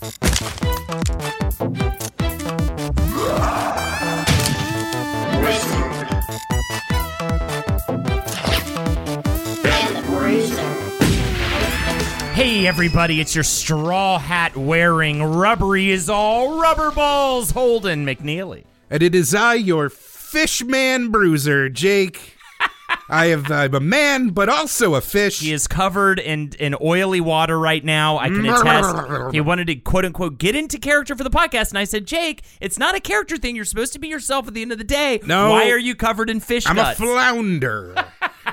Hey everybody, it's your straw hat wearing, rubbery is all rubber balls, Holden McNeely. And it is I, your fishman bruiser, Jake. I have I'm a man, but also a fish. He is covered in in oily water right now. I can attest. He wanted to quote unquote get into character for the podcast, and I said, Jake, it's not a character thing. You're supposed to be yourself at the end of the day. No. Why are you covered in fish I'm guts? a flounder.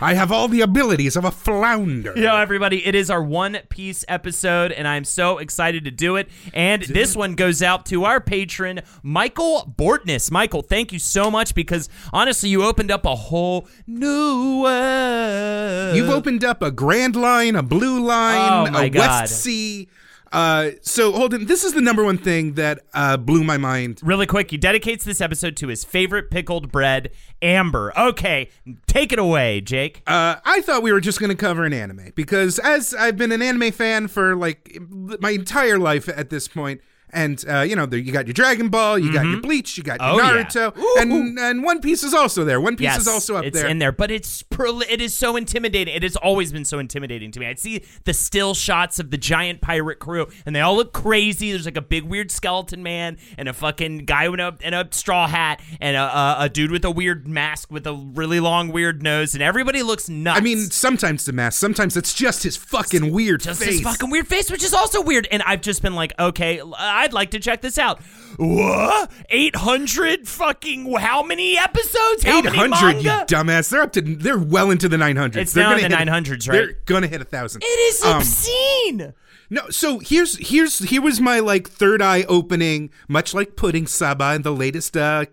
I have all the abilities of a flounder. Yo, everybody, it is our One Piece episode, and I'm so excited to do it. And this one goes out to our patron, Michael Bortness. Michael, thank you so much because honestly, you opened up a whole new world. You've opened up a Grand Line, a Blue Line, Oh, a God. West Sea. Uh, so Holden, this is the number one thing that uh, blew my mind. Really quick, he dedicates this episode to his favorite pickled bread, Amber. Okay, take it away, Jake. Uh, I thought we were just going to cover an anime because, as I've been an anime fan for like my entire life at this point, and uh, you know, there, you got your Dragon Ball, you got your Bleach, you got your Oh, yeah. Naruto, Ooh. and and One Piece is also there. One Piece yes, is also up it's there. in there, but it's it is so intimidating. It has always been so intimidating to me. I'd see the still shots of the giant pirate crew, and they all look crazy. There's like a big weird skeleton man and a fucking guy in a in a straw hat and a, a, a dude with a weird mask with a really long weird nose, and everybody looks nuts. I mean, sometimes the mask, sometimes it's just his fucking weird just face. this fucking weird face, which is also weird. And I've just been like, okay, I'd like to check this out. What? 800 fucking how many episodes? How Eight many hundred, you dumbass! They're up to, they're well into the nine hundreds. It's they're now in the hit a- 900s, right? They're gonna hit a thousand. It is Um, obscene. No, so here's here's here was my like third eye opening, much like putting Saba in the latest uh,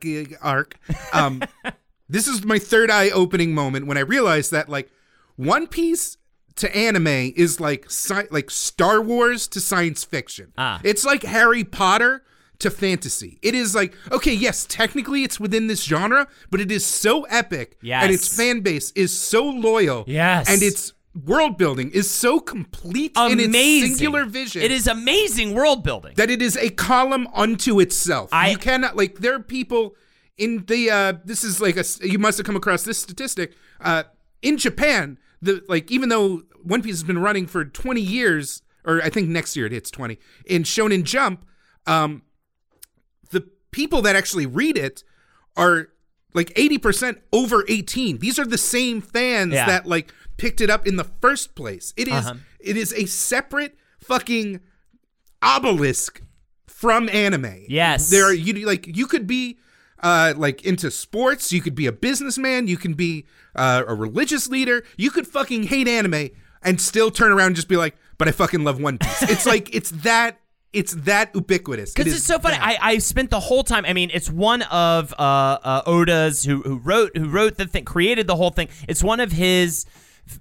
arc. Um, this is my third eye opening moment when I realized that like One Piece to anime is like sci- like Star Wars to science fiction. Ah. It's like Harry Potter to fantasy. It is like okay, yes, technically it's within this genre, but it is so epic, Yes. and its fan base is so loyal, Yes. and its world building is so complete in amazing. its singular vision It is amazing world building. that it is a column unto itself. I- you cannot like there are people in the uh this is like a you must have come across this statistic uh in Japan the like even though One Piece has been running for 20 years or I think next year it hits 20 in Shonen Jump um the people that actually read it are like 80% over 18. These are the same fans Yeah. that like picked it up in the first place. It is- Uh-huh. it is a separate fucking obelisk from anime. Yes. There are you like you could be uh like into sports, you could be a businessman, you can be uh, a religious leader, you could fucking hate anime and still turn around and just be like, but I fucking love One Piece. it's like it's that it's that ubiquitous. It Because is it's so funny. that. I, I spent the whole time. I mean, it's one of uh, uh, Oda's who who wrote who wrote the thing, created the whole thing. It's one of his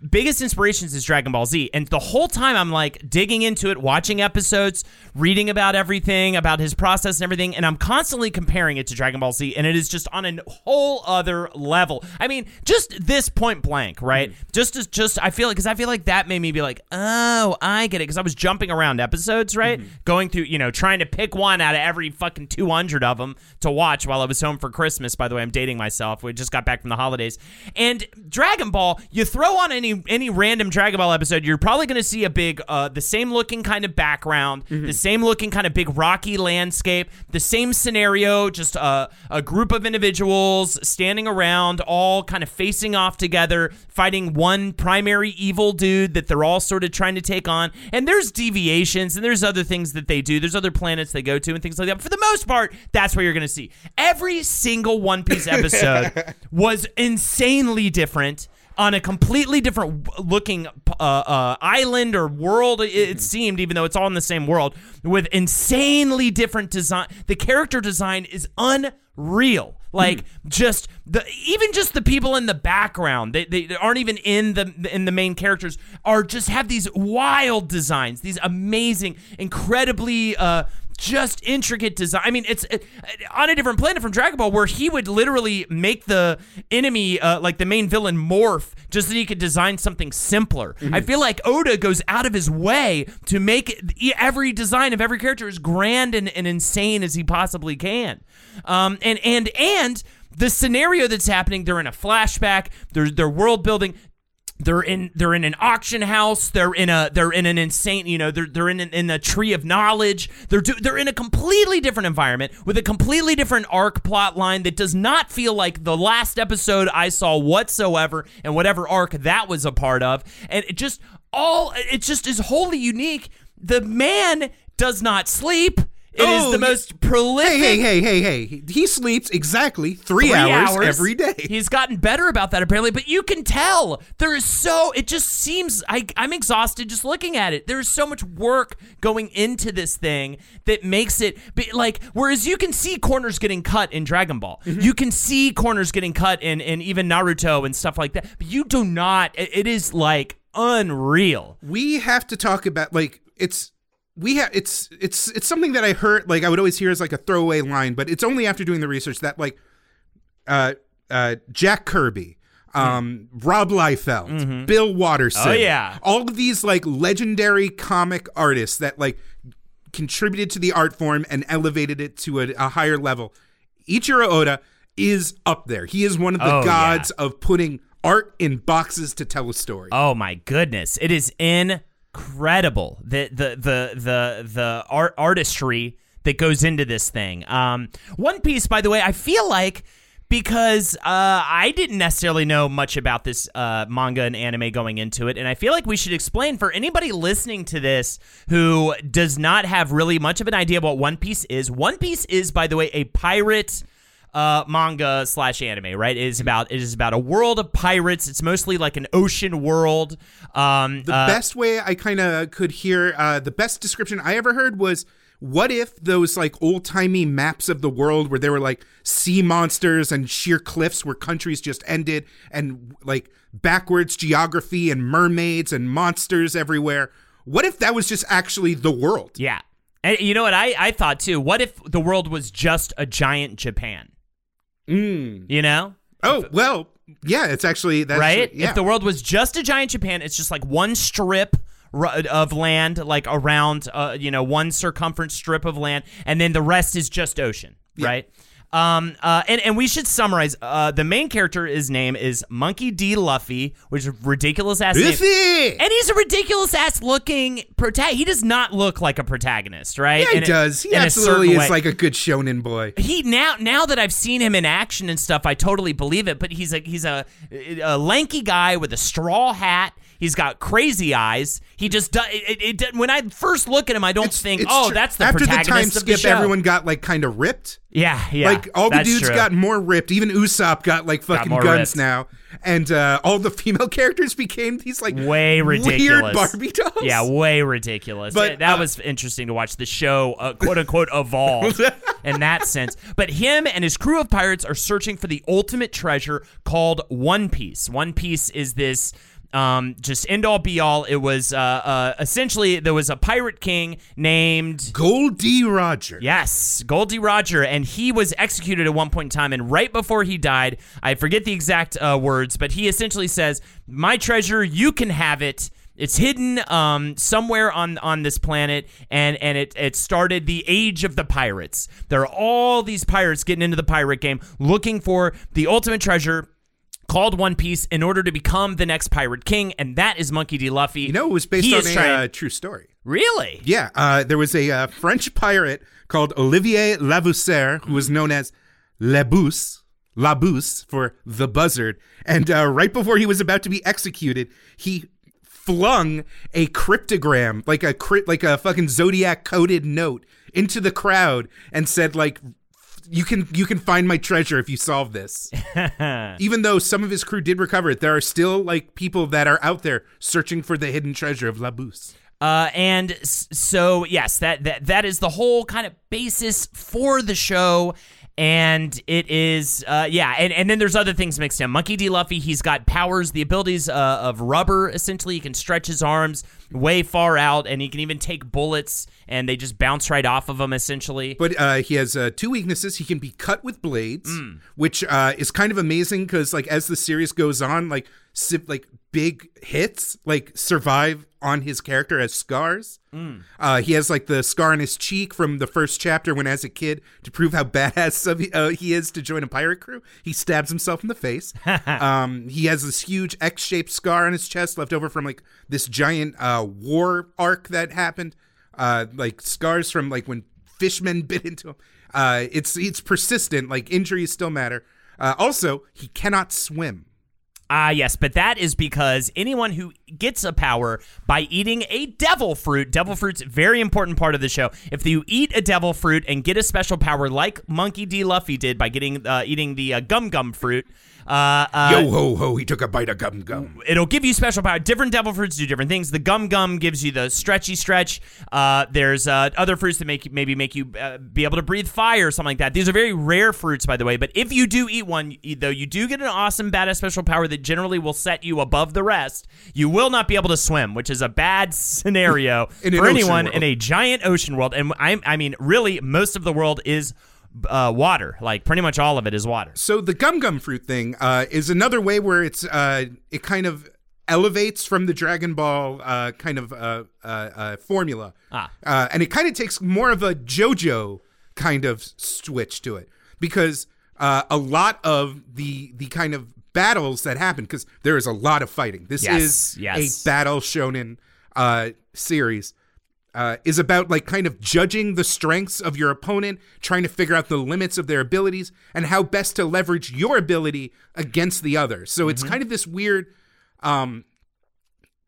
biggest inspirations is Dragon Ball Z. And the whole time I'm like digging into it, watching episodes, reading about everything, about his process and everything, and I'm constantly comparing it to Dragon Ball Z, and it is just on a whole other level. I mean, just this point blank, right? Mm-hmm. Just as just I feel like because I feel like that made me be like, oh, I get it. Because I was jumping around episodes, right? Mm-hmm. Going through, you know, trying to pick one out of every fucking 200 of them to watch while I was home for Christmas. By the way, I'm dating myself. We just got back from the holidays. And Dragon Ball, you throw on any any random Dragon Ball episode, you're probably going to see a big, uh, the same looking kind of background, the same looking kind of big rocky landscape, the same scenario, just a, a group of individuals standing around, all kind of facing off together, fighting one primary evil dude that they're all sort of trying to take on. And there's deviations and there's other things that they do. There's other planets they go to and things like that. But for the most part, that's what you're going to see. Every single One Piece episode was insanely different on a completely different looking uh, uh, island or world. It, it seemed, even though it's all in the same world, with insanely different design. The character design is unreal. Like just the even just the people in the background, they, they aren't even in the in the main characters, are just have these wild designs, these amazing, incredibly. Uh, just intricate design. I mean, it's uh, on a different planet from Dragon Ball, where he would literally make the enemy, uh, like the main villain, morph just so he could design something simpler. I feel like Oda goes out of his way to make every design of every character as grand and, and insane as he possibly can. Um, and and and the scenario that's happening, they're in a flashback. They're they're world building they're in they're in an auction house. They're in a they're in an insane you know they're they're in an, in a tree of knowledge. They're do, they're in a completely different environment with a completely different arc plot line that does not feel like the last episode I saw whatsoever and whatever arc that was a part of. And it just all it just is wholly unique. The man does not sleep It is Oh, the most prolific Hey, hey, hey, hey, hey. He sleeps exactly three, three hours, every day. He's gotten better about that apparently, but you can tell there is so. It just seems I, I'm exhausted just looking at it. There's so much work going into this thing that makes it be, like. Whereas you can see corners getting cut in Dragon Ball, Mm-hmm. you can see corners getting cut in in even Naruto and stuff like that. But you do not. it- it is like unreal. we have to talk about like it's we have it's it's it's something that I heard like I would always hear as like a throwaway line, but it's only after doing the research that like uh uh Jack Kirby, um Rob Liefeld, Bill Watterson, Mm-hmm. Oh, yeah. all of these like legendary comic artists that like contributed to the art form and elevated it to a, a higher level. Ichiro Oda is up there. He is one of the Oh, yeah. gods of putting art in boxes to tell a story. Oh my goodness, it is incredible the the the the the art artistry that goes into this thing. Um, One Piece, by the way, I feel like because uh, I didn't necessarily know much about this uh, manga and anime going into it, and I feel like we should explain for anybody listening to this who does not have really much of an idea what One Piece is. One Piece is, by the way, a pirate uh, manga slash anime, right? It is about it is about a world of pirates. It's mostly like an ocean world. Um, The uh, best way I kind of could hear, uh, the best description I ever heard was, what if those like old timey maps of the world where there were like sea monsters and sheer cliffs where countries just ended and like backwards geography and mermaids and monsters everywhere? What if that was just actually the world? yeah, and you know what I I thought too. What if the world was just a giant Japan? Mm. You know, Oh, well, yeah, it's actually, that's right? Yeah. If the world was just a giant Japan, it's just like one strip of land, like around, uh, you know, one circumference strip of land, and then the rest is just ocean, right? Um, uh, and, and we should summarize. Uh, the main character, his name is Monkey D. Luffy, which is a ridiculous ass name. Luffy! And he's a ridiculous ass looking protagonist. He does not look like a protagonist, right? yeah, he In a- does. He absolutely is way like a good shonen boy. he now now that I've seen him in action and stuff, I totally believe it. But he's a he's a, a lanky guy with a straw hat. He's got crazy eyes. He just does. It, it, it- when I first look at him, I don't It's- think, it's oh, true. that's the After the time the skip, show. everyone got like kind of ripped. yeah, yeah, like all the dudes true. got more ripped. Even Usopp got like fucking more guns ripped. now, and uh, all the female characters became these like way weird ridiculous Barbie dolls. Yeah, way ridiculous. But, that uh, was interesting to watch the show, uh, quote unquote, evolve in that sense. But him and his crew of pirates are searching for the ultimate treasure called One Piece. One Piece is this. Um, just end all be all. It was uh, uh, essentially there was a pirate king named Gol D. Roger. Yes, Gol D. Roger, and he was executed at one point in time. And right before he died, I forget the exact uh, words, but he essentially says, "My treasure, you can have it." It's hidden um, somewhere on on this planet, and and it it started the age of the pirates. There are all these pirates getting into the pirate game, looking for the ultimate treasure called One Piece in order to become the next pirate king, and that is Monkey D. Luffy. You know, it was based He on a trying- uh, true story. really. Yeah, uh, there was a uh, French pirate called Olivier Levasseur who was known as La Buse, Labousse for the buzzard. And uh, right before he was about to be executed, he flung a cryptogram, like a crypt, like a fucking zodiac coded note, into the crowd and said, like, you can you can find my treasure if you solve this. Even though some of his crew did recover it, there are still like people that are out there searching for the hidden treasure of La Buse. Uh, and so yes, that, that that is the whole kind of basis for the show. And it is, uh, yeah, and, and then there's other things mixed in. Monkey D. Luffy, he's got powers, the abilities uh, of rubber. Essentially, he can stretch his arms way far out, and he can even take bullets, and they just bounce right off of him. Essentially, But uh, he has uh, two weaknesses. He can be cut with blades, Hmm. which uh, is kind of amazing because, like, as the series goes on, like, like big hits like survive on his character as scars. Hmm. Uh, he has like the scar on his cheek from the first chapter when, as a kid, to prove how badass of, uh, he is to join a pirate crew, he stabs himself in the face. um, he has this huge X-shaped scar on his chest left over from like this giant uh, war arc that happened uh, like scars from like when fishmen bit into him. Uh, it's it's persistent. Like injuries still matter. Uh, also, he cannot swim. Ah, yes, but that is because anyone who gets a power by eating a devil fruit, devil fruit's a very important part of the show. If you eat a devil fruit and get a special power like Monkey D. Luffy did by getting uh, eating the uh, gum gum fruit, uh, uh, Yo ho ho! He took a bite of gum gum. it'll give you special power. Different devil fruits do different things. The gum gum gives you the stretchy stretch. Uh, there's uh, other fruits that make maybe make you uh, be able to breathe fire or something like that. These are very rare fruits, by the way. But if you do eat one, though, you do get an awesome badass special power that generally will set you above the rest. You will not be able to swim, which is a bad scenario an for anyone in a giant ocean world. And I, I mean, really, most of the world is uh, water. Like pretty much all of it is water. So the gum gum fruit thing uh, is another way where it's uh, it kind of elevates from the Dragon Ball uh, kind of uh, uh, uh, formula, Ah. uh, and it kind of takes more of a JoJo kind of switch to it because uh, a lot of the the kind of battles that happen because there is a lot of fighting. This Yes, is yes. a battle shonen uh, series. Uh, is about like kind of judging the strengths of your opponent, trying to figure out the limits of their abilities, and how best to leverage your ability against the other. So it's kind of this weird, um,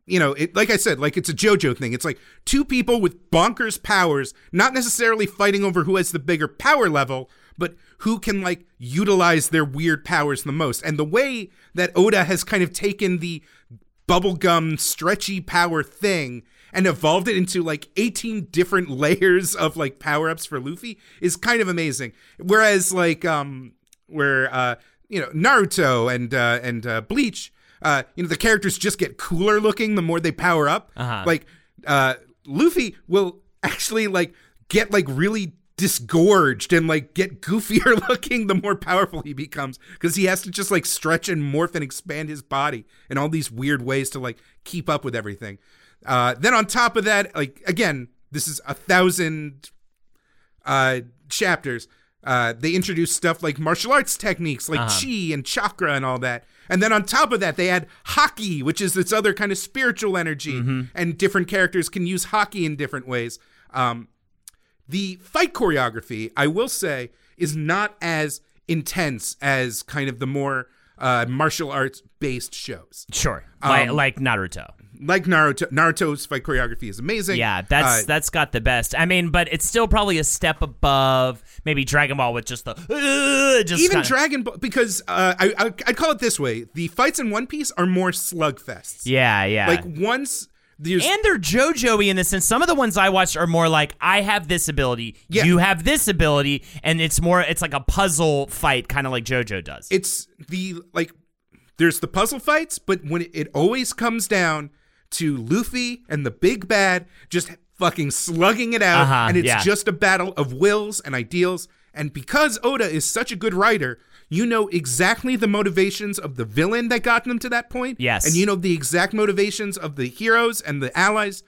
you know, it, like I said, like it's a JoJo thing. It's like two people with bonkers powers, not necessarily fighting over who has the bigger power level, but who can like utilize their weird powers the most. And the way that Oda has kind of taken the bubblegum stretchy power thing and evolved it into like 18 different layers of like power-ups for Luffy is kind of amazing. Whereas like um where uh you know Naruto and uh and uh Bleach uh you know the characters just get cooler looking the more they power up. Uh-huh. Like uh Luffy will actually like get like really disgorged and like get goofier looking the more powerful he becomes because he has to just like stretch and morph and expand his body in all these weird ways to like keep up with everything. Uh, then on top of that, like again, this is a thousand uh, chapters. Uh, they introduce stuff like martial arts techniques, like chi and chakra and all that. And then on top of that, they add haki, which is this other kind of spiritual energy, and different characters can use haki in different ways. Um, the fight choreography, I will say, is not as intense as kind of the more uh, martial arts based shows. Sure, Um, like, like Naruto. Like Naruto, Naruto's fight choreography is amazing. Yeah, that's Uh, that's got the best. I mean, but it's still probably a step above maybe Dragon Ball with just the uh, just even kinda- Dragon Ball because uh, I, I I'd call it this way: the fights in One Piece are more slugfests. Yeah, yeah. Like once there's and they're JoJo-y in the sense. Some of the ones I watched are more like I have this ability, Yeah. you have this ability, and it's more. It's like a puzzle fight, kind of like JoJo does. it's the like there's the puzzle fights, but when it, it always comes down to Luffy and the big bad just fucking slugging it out, Uh-huh, and it's yeah. just a battle of wills and ideals. And because Oda is such a good writer, you know exactly the motivations of the villain that got them to that point. Yes. And you know the exact motivations of the heroes and the allies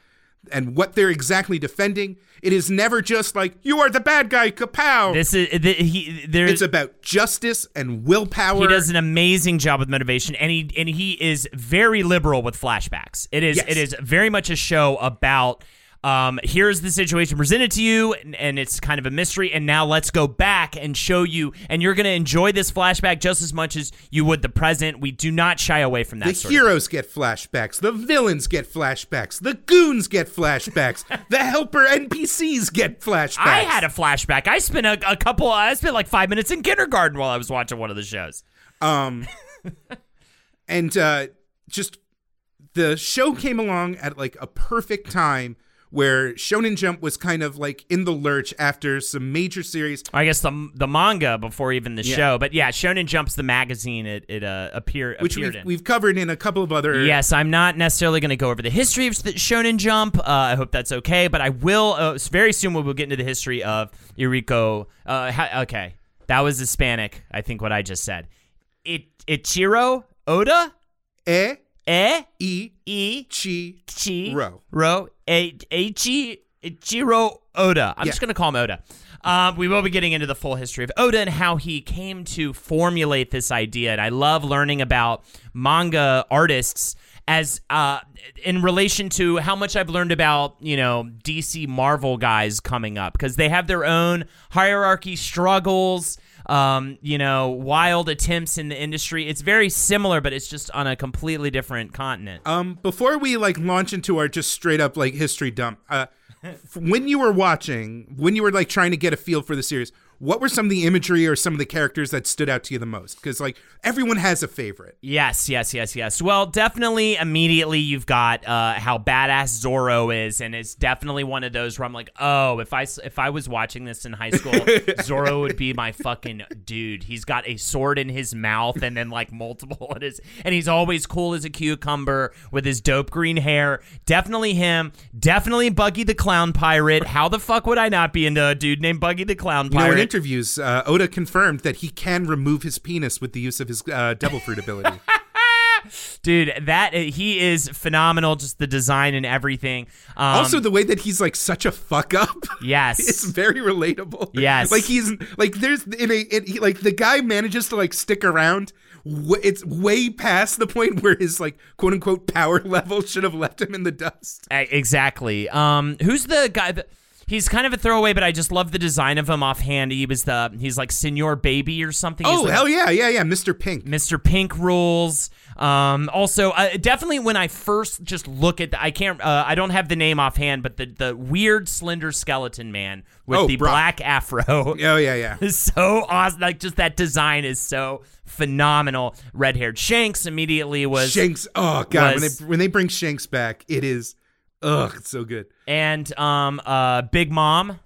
and what they're exactly defending. It is never just like, you are the bad guy, kapow. This is the, he. There's it's about justice and willpower. He does an amazing job with motivation, and he and he is very liberal with flashbacks. It is Yes. it is very much a show about. Um, here's the situation presented to you, and, and it's kind of a mystery. And now let's go back and show you, and you're going to enjoy this flashback just as much as you would the present. We do not shy away from that. The heroes get flashbacks. The villains get flashbacks. The goons get flashbacks, the helper NPCs get flashbacks. I had a flashback. I spent a, a couple. I spent like five minutes in kindergarten while I was watching one of the shows. Um, and uh, just the show came along at like a perfect time where Shonen Jump was kind of like in the lurch after some major series. I guess the the manga before even the Yeah. show, but yeah, Shonen Jump's the magazine. It it uh, appear Which appeared we've, we've covered in a couple of other. Yes, I'm not necessarily going to go over the history of Shonen Jump. Uh, I hope that's okay, but I will. Uh, very soon we will get into the history of Yuriko. Uh, ha- okay, that was Hispanic. I think what I just said. It Ichiro Oda. E Eh E e Chi chi Ro. ro a Ichi Ichiro Oda. I'm Yeah. just gonna call him Oda. Um, we will be getting into the full history of Oda and how he came to formulate this idea. And I love learning about manga artists as uh, in relation to how much I've learned about you know DC Marvel guys coming up because they have their own hierarchy struggles um, you know, wild attempts in the industry. It's very similar, but it's just on a completely different continent. Um, before we like launch into our just straight up like history dump, uh, when you were watching, when you were like trying to get a feel for the series, what were some of the imagery or some of the characters that stood out to you the most? Because like everyone has a favorite. Yes, yes, yes, yes. Well, definitely immediately you've got uh, how badass Zoro is, and it's definitely one of those where I'm like, oh, if I if I was watching this in high school, Zoro would be my fucking dude. He's got a sword in his mouth, and then like multiple in his, and he's always cool as a cucumber with his dope green hair. Definitely him. Definitely Buggy the Clown Pirate. How the fuck would I not be into a dude named Buggy the Clown You know, Pirate? Interviews, uh, Oda confirmed that he can remove his penis with the use of his uh, devil fruit ability. Dude, that he is phenomenal. Just the design and everything. Um, also, the way that he's like such a fuck up. yes, It's very relatable. Yes. like he's like there's in a it, he, like the guy manages to like stick around. It's way past the point where his like quote unquote power level should have left him in the dust. Exactly. Um, who's the guy? That, he's kind of a throwaway, but I just love the design of him offhand. He was the he's like Senor Baby or something. He's Oh like hell yeah, yeah, yeah, Mr. Pink. Mr. Pink rules. Um, also, uh, definitely when I first just look at, the, I can't, uh, I don't have the name offhand, but the the weird slender skeleton man with Oh, the Brook. black afro. Oh yeah, yeah. is so awesome. Like just that design is so phenomenal. Red haired Shanks immediately was Shanks. Oh god, when they when they bring Shanks back, it is ugh, it's so good. and um uh Big Mom.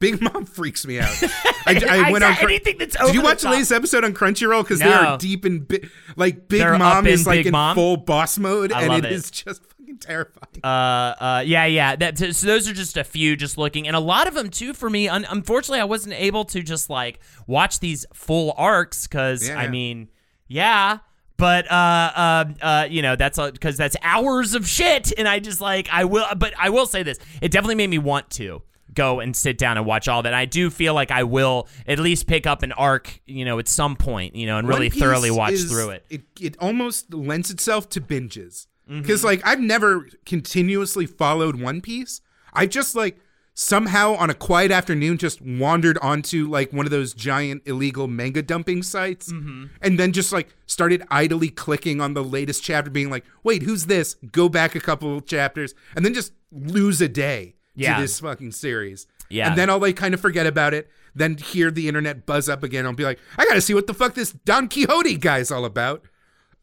Big Mom freaks me out. I, I went on. Cr- anything that's Did you watch the top. latest episode on Crunchyroll? Because they are deep in bi- like Big They're Mom is like Big in Mom? full boss mode, I and it it. is just fucking terrifying. Uh, uh, yeah, yeah. That so those are just a few, just looking, and a lot of them too. For me, un- unfortunately, I wasn't able to just like watch these full arcs because Yeah, I yeah. mean, yeah. But uh, uh, uh, you know, that's because that's hours of shit, and I just like I will. But I will say this: it definitely made me want to go and sit down and watch all that. I do feel like I will at least pick up an arc, you know, at some point, you know, and really thoroughly watch is- through it. It it almost lends itself to binges Mm-hmm. because like I've never continuously followed One Piece. I just like somehow on a quiet afternoon just wandered onto like one of those giant illegal manga dumping sites Mm-hmm. and then just like started idly clicking on the latest chapter being like wait who's this go back a couple chapters and then just lose a day Yeah. to this fucking series Yeah. and then I'll like kind of forget about it then hear the internet buzz up again I'll be like I gotta see what the fuck this Don Quixote guy's all about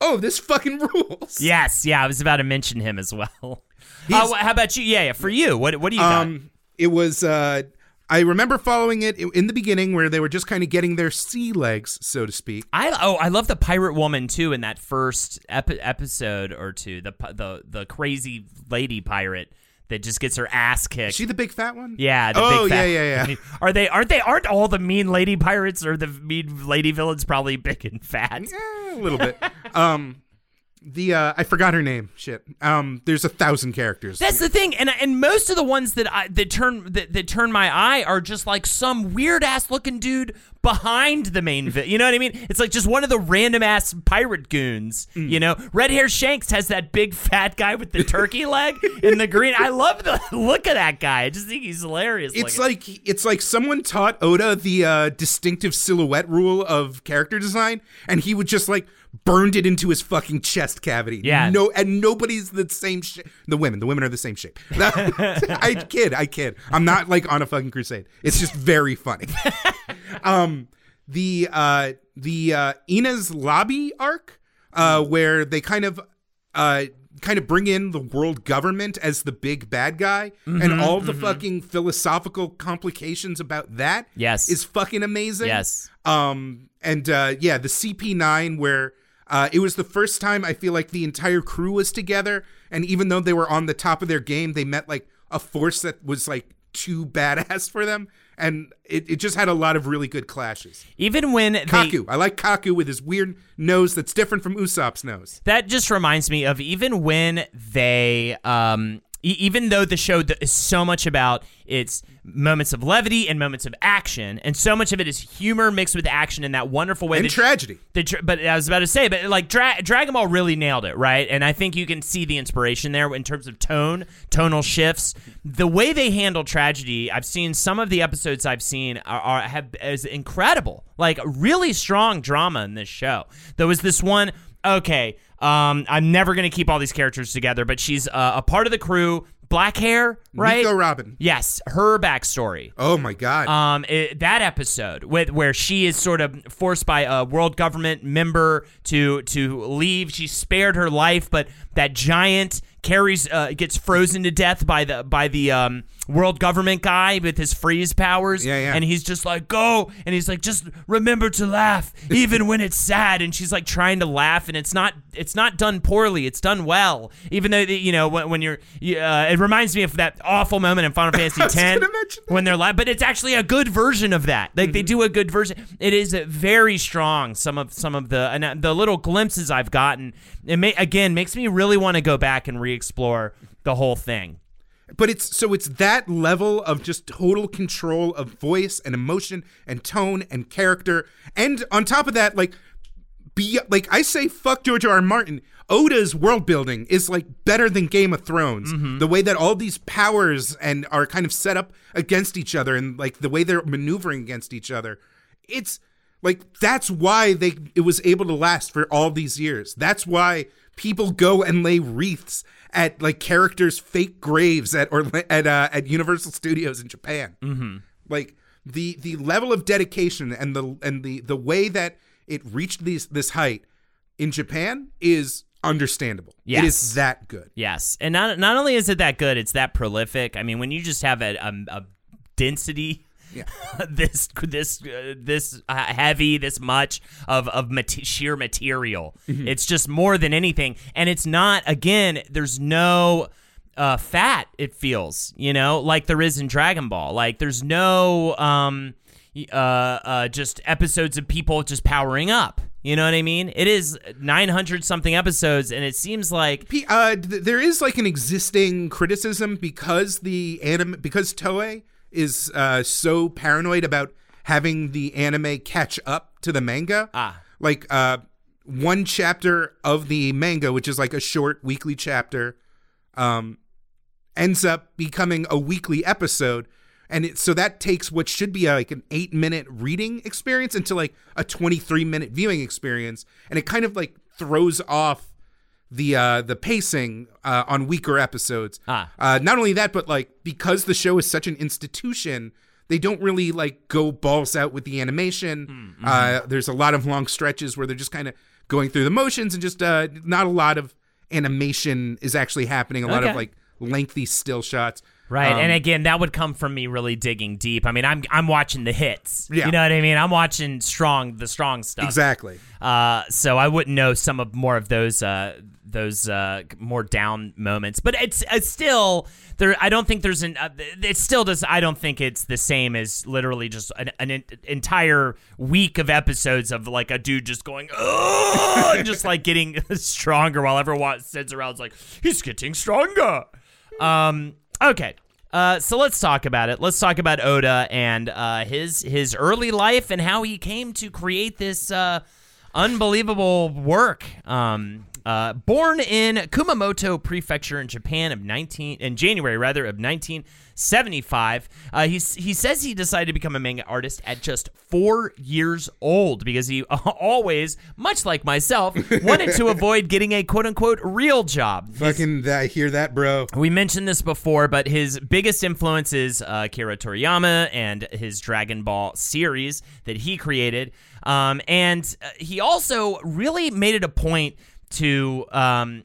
oh this fucking rules Yes, yeah, I was about to mention him as well. Uh, how about you? Yeah, yeah. For you, what what do you got? It was uh, I remember following it in the beginning where they were just kind of getting their sea legs, so to speak. I oh I love the pirate woman too in that first epi- episode or two. The the the crazy lady pirate that just gets her ass kicked. Is she the big fat one? yeah. The Oh, big fat, yeah, yeah, yeah. Are they? Aren't they? Aren't all the mean lady pirates or the mean lady villains probably big and fat? Eh, a little bit. um, the uh, I forgot her name. Shit. Um, there's a thousand characters. That's the thing, and and most of the ones that I that turn that, that turn my eye are just like some weird ass looking dude behind the main. Vi- you know what I mean? It's like just one of the random ass pirate goons. Mm. You know, red hair Shanks has that big fat guy with the turkey leg in the green. I love the look of that guy. I just think he's hilarious. It's looking. like it's like someone taught Oda the uh, distinctive silhouette rule of character design, and he would just like burned it into his fucking chest cavity. Yeah. No, and nobody's the same shape. The women, the women are the same shape. I kid, I kid. I'm not like on a fucking crusade. It's just very funny. um, the uh, the uh, Enies Lobby arc, uh, where they kind of uh kind of bring in the world government as the big bad guy Mm-hmm, and all the fucking philosophical complications about that Yes. is fucking amazing Yes. um and uh yeah the cp9 where uh it was the first time i feel like the entire crew was together and even though they were on the top of their game they met like a force that was like too badass for them and it, it just had a lot of really good clashes. Even when they, kaku. I like kaku with his weird nose that's different from usopp's nose. That just reminds me of even when they um even though the show is so much about its moments of levity and moments of action and so much of it is humor mixed with action in that wonderful way and that tragedy dra- but I was about to say, but like Dra- Dragon Ball really nailed it, right? And I think you can see the inspiration there in terms of tone, tonal shifts, the way they handle tragedy. I've seen some of the episodes I've seen are, are have is incredible, like really strong drama in this show. There was this one. Okay, um, I'm never gonna keep all these characters together, but she's uh, a part of the crew. Black hair, right? Nico Robin. Yes, her backstory Oh my god. um it, that episode with where she is sort of forced by a world government member to to leave she spared her life but that giant carries uh, gets frozen to death by the by the um world government guy with his freeze powers Yeah, yeah. and he's just like go and he's like just remember to laugh even when it's sad and she's like trying to laugh and it's not it's not done poorly it's done well even though you know when, when you're uh, it reminds me of that awful moment in Final Fantasy was 10 that. when they're live, but it's actually a good version of that. Like Mm-hmm. they do a good version. It is very strong. Some of some of the and uh, the little glimpses I've gotten. It may again makes me really want to go back and re-explore the whole thing. But it's so it's that level of just total control of voice and emotion and tone and character and on top of that like be like i say fuck george r. R. martin oda's world building is like better than game of thrones mm-hmm. the way that all these powers and are kind of set up against each other and like the way they're maneuvering against each other it's like that's why they it was able to last for all these years that's why people go and lay wreaths at like characters fake graves at or at uh, at universal studios in japan mm-hmm. like the the level of dedication and the and the the way that it reached these this height in japan is understandable it Yes. is that good Yes, and not not only is it that good, it's that prolific. I mean, when you just have a, a, a density. Yeah. this this uh, this uh, heavy this much of of mate- sheer material. Mm-hmm. it's just more than anything. And it's not again there's no uh fat it feels you know like there is in dragon ball. Like there's no um uh uh just episodes of people just powering up. You know what i mean? It is 900 something episodes and it seems like P- uh, th- there is like an existing criticism because the anime because Toei is uh, so paranoid about having the anime catch up to the manga. Ah. like uh, one chapter of the manga, which is like a short weekly chapter, um, ends up becoming a weekly episode. And it, so that takes what should be like an eight minute reading experience into like a 23 minute viewing experience. And it kind of like throws off the uh the pacing uh on weaker episodes. Ah. Uh not only that, but like because the show is such an institution, they don't really like go balls out with the animation. Uh there's a lot of long stretches where they're just kind of going through the motions and just uh not a lot of animation is actually happening. A lot Okay. of like lengthy still shots. Right, Um, and again, that would come from me really digging deep. I mean, I'm I'm watching the hits. Yeah. You know what I mean? I'm watching strong, the strong stuff. exactly. Uh, so I wouldn't know some of more of those uh, those uh, more down moments, but it's, it's still there. I don't think there's an. Uh, it still does. I don't think it's the same as literally just an, an entire week of episodes of like a dude just going, oh, and just like getting stronger while everyone sits around. Like he's getting stronger. Um. Okay. Uh, so let's talk about it. Let's talk about Oda and uh, his his early life and how he came to create this uh, unbelievable work. Um, uh, born in Kumamoto Prefecture in Japan of 19 in January rather of 1975, uh, he he says he decided to become a manga artist at just four years old because he always, much like myself, wanted to avoid getting a quote unquote real job. Fucking, I hear that, bro. we mentioned this before, but his biggest influence is uh, Kira Toriyama and his Dragon Ball series that he created. Um, and uh, he also really made it a point to um,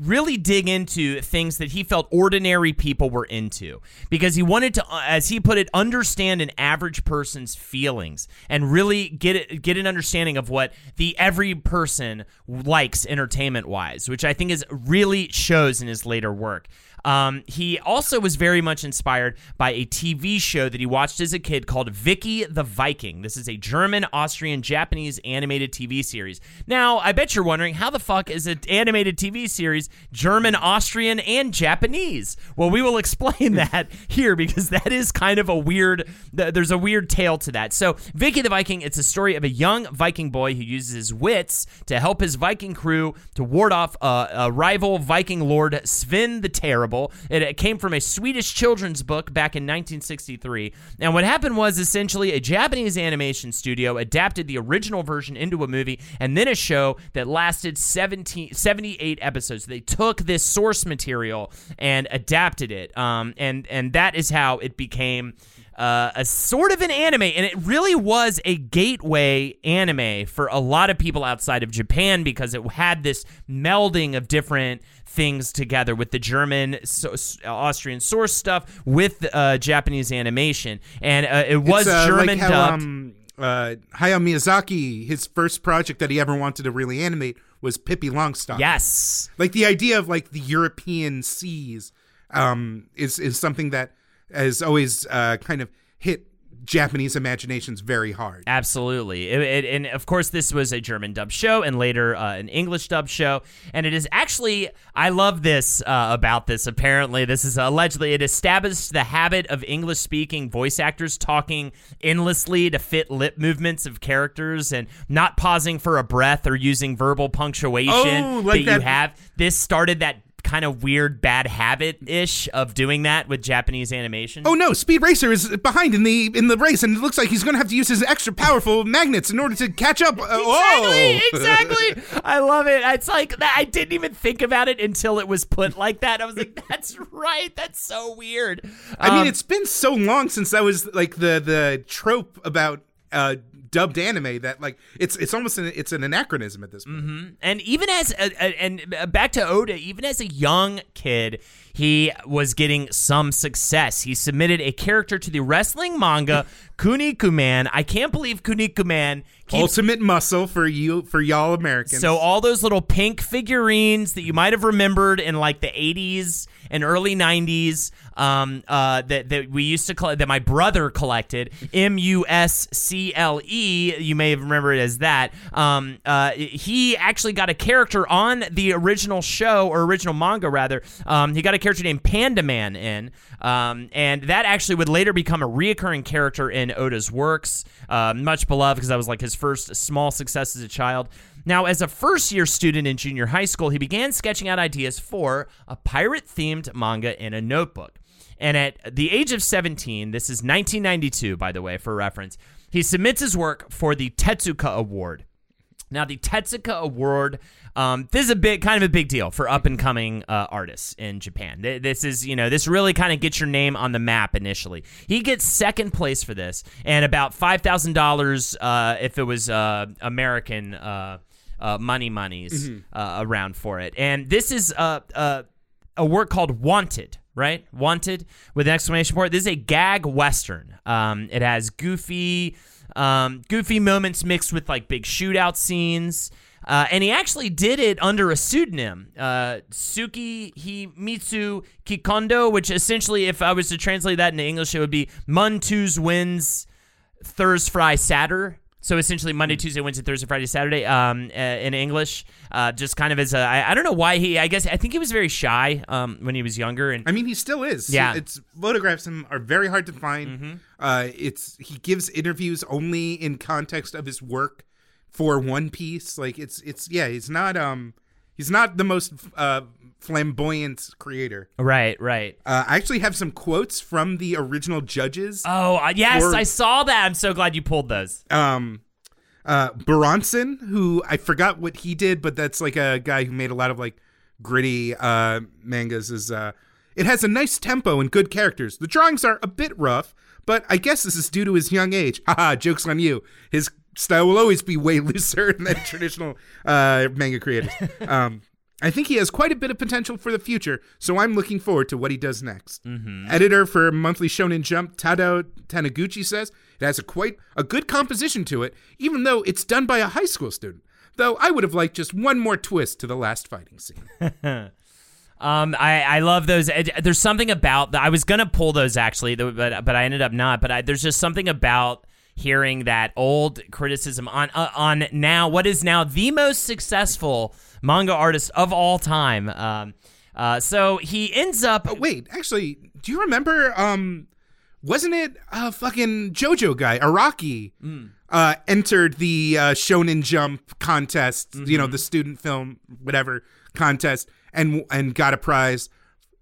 really dig into things that he felt ordinary people were into. Because he wanted to uh, as he put it understand an average person's feelings and really get it get an understanding of what the every person likes entertainment wise which i think is really shows in his later work um, he also was very much inspired by a TV show that he watched as a kid called Vicky the Viking. This is a German, Austrian, Japanese animated TV series. Now, I bet you're wondering how the fuck is an animated TV series German, Austrian, and Japanese? Well, we will explain that here because that is kind of a weird. th- There's a weird tale to that. So, Vicky the Viking, it's a story of a young Viking boy who uses his wits to help his Viking crew to ward off a, a rival Viking lord Sven the Terrible. It, it came from a Swedish children's book back in 1963. And what happened was essentially a Japanese animation studio adapted the original version into a movie and then a show that lasted 17, 78 episodes. They took this source material and adapted it. Um, and, and that is how it became uh, a sort of an anime, and it really was a gateway anime for a lot of people outside of Japan because it had this melding of different things together with the German, so, Austrian source stuff with uh, Japanese animation, and uh, it was uh, German like how, dubbed. Um, uh, Hayao Miyazaki, his first project that he ever wanted to really animate was Pippi Longstocking. yes, like the idea of like the European seas um, is is something that has always uh, kind of hit Japanese imaginations very hard. Absolutely. It, it- and of course, this was a German dub show and later uh, an English dub show. And it is actually, I love this uh, about this. Apparently, this is allegedly, it established the habit of English speaking voice actors talking endlessly to fit lip movements of characters and not pausing for a breath or using verbal punctuation Oh, like that you have. This started that kind of weird bad habit ish of doing that with Japanese animation. Oh no, Speed Racer is behind in the in the race, and it looks like he's going to have to use his extra powerful magnets in order to catch up. Uh, Exactly, oh. exactly. I love it. It's like. I didn't even think about it until it was put like that. I was like, "That's right. That's so weird." I mean, Um, it's been so long since that was like the the trope about uh, dubbed anime that like it's it's almost an, it's an anachronism at this point. and even as a, a- and uh, back to Oda, even as a young kid, he was getting some success. He submitted a character to the wrestling manga Kinnikuman. I can't believe Kinnikuman keeps Ultimate muscle for you for y'all Americans. So all those little pink figurines that you might have remembered in like the 80s and early 90s um, uh, that, that we used to collect, that my brother collected, M U S C L E, you may remember it as that. Um, uh, he actually got a character on the original show, or original manga rather. Um, he got a character named Panda Man in, um, and that actually would later become a reoccurring character in Oda's works, uh, much beloved because that was like his first small success as a child. Now, as a first year student in junior high school, he began sketching out ideas for a pirate themed manga in a notebook. And at the age of 17, this is 1992, by the way, for reference, he submits his work for the Tezuka Award. Now, the Tezuka Award, um, this is a big, kind of a big deal for up and coming uh, artists in Japan. Th- This is, you know, this really kind of gets your name on the map initially. He gets second place for this, and about five thousand dollars uh, if it was uh, American uh, money monies uh, around for it. And this is uh, uh, a work called Wanted. right? Wanted with an exclamation point. This is a gag western. Um, it has goofy, um, goofy moments mixed with like big shootout scenes. Uh, and he actually did it under a pseudonym, uh, Suki Himitsu Kikondo, which essentially, if I was to translate that into English, it would be Mun Tues Wins Thursday, Fry, Saturday. So essentially, Monday, Tuesday, Wednesday, Thursday, Friday, Saturday. Um, uh, in English, uh, just kind of as a, I, I don't know why he. I guess I think he was very shy um when he was younger, and I mean, he still is. Yeah. it's photographs him are very hard to find. Mm-hmm. Uh, it's he gives interviews only in context of his work for One Piece. Like it's it's yeah, he's not um he's not the most uh flamboyant creator. right, right. Uh, I actually have some quotes from the original judges. Oh uh, yes, Or- I saw that. I'm so glad you pulled those. um uh Bronson, who I forgot what he did, but that's like a guy who made a lot of like gritty uh mangas is uh it has a nice tempo and good characters. The drawings are a bit rough, but I guess this is due to his young age. Haha, jokes on you. His style will always be way looser than traditional uh manga creators. Um I think he has quite a bit of potential for the future, so I'm looking forward to what he does next. Editor for Monthly Shonen Jump, Tadao Taniguchi says it has a quite a good composition to it, even though it's done by a high school student. Though I would have liked just one more twist to the last fighting scene. Um, I, I love those. uh, There's something about that. I was gonna pull those actually, but but I ended up not. But I, there's just something about hearing that old criticism on uh, on now what is now the most successful manga artist of all time. Um, uh, so he ends up. But wait, actually, do you remember? Um, wasn't it a fucking JoJo guy, Araki, uh, entered the uh, Shonen Jump contest? You know, the student film whatever contest, and and got a prize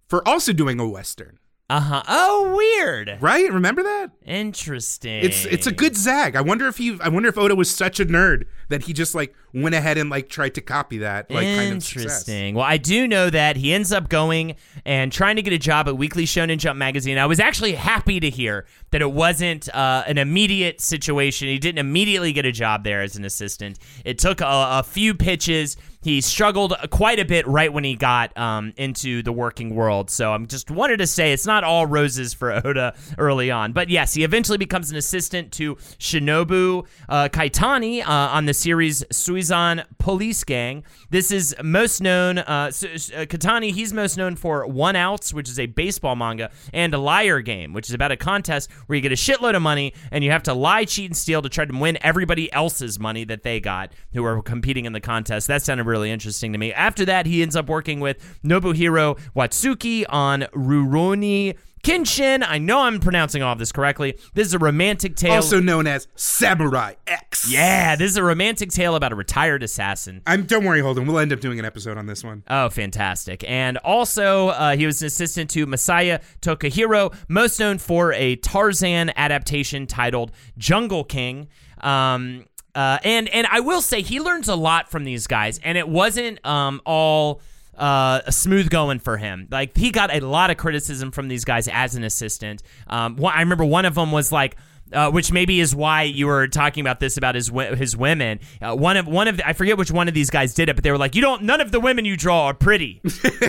for also doing a western. Uh huh. Oh, weird. Right? Remember that? Interesting. It's it's a good zag. I wonder if he I wonder if Oda was such a nerd that he just like went ahead and like tried to copy that like kind of. Interesting. Well, I do know that he ends up going and trying to get a job at Weekly Shonen Jump magazine. I was actually happy to hear that it wasn't uh, an immediate situation. He didn't immediately get a job there as an assistant. It took a, a few pitches. He struggled quite a bit right when he got um, into the working world. So I'm just wanted to say it's not all roses for Oda early on. But yes, he eventually becomes an assistant to Shinobu uh, Kaitani uh, on the series Suizan Police Gang. This is most known, uh, uh, Katani, he's most known for One Outs, which is a baseball manga, and Liar Game, which is about a contest where you get a shitload of money and you have to lie, cheat, and steal to try to win everybody else's money that they got who are competing in the contest. That sounded really interesting to me. After that, he ends up working with Nobuhiro Watsuki on Rurouni Kenshin. I know I'm pronouncing all of this correctly. This is a romantic tale. Also known as Samurai X. yeah, this is a romantic tale about a retired assassin. I'm don't worry, Holden. We'll end up doing an episode on this one. Oh, fantastic. And also, uh, he was an assistant to Masaya Tokuhiro, most known for a Tarzan adaptation titled Jungle King. Um, uh, and and I will say he learns a lot from these guys, and it wasn't um, all uh, smooth going for him. Like he got a lot of criticism from these guys as an assistant. Um, one, I remember one of them was like. Uh, which maybe is why you were talking about this about his his women. Uh, one of one of the, I forget which one of these guys did it, but they were like, "You don't. None of the women you draw are pretty."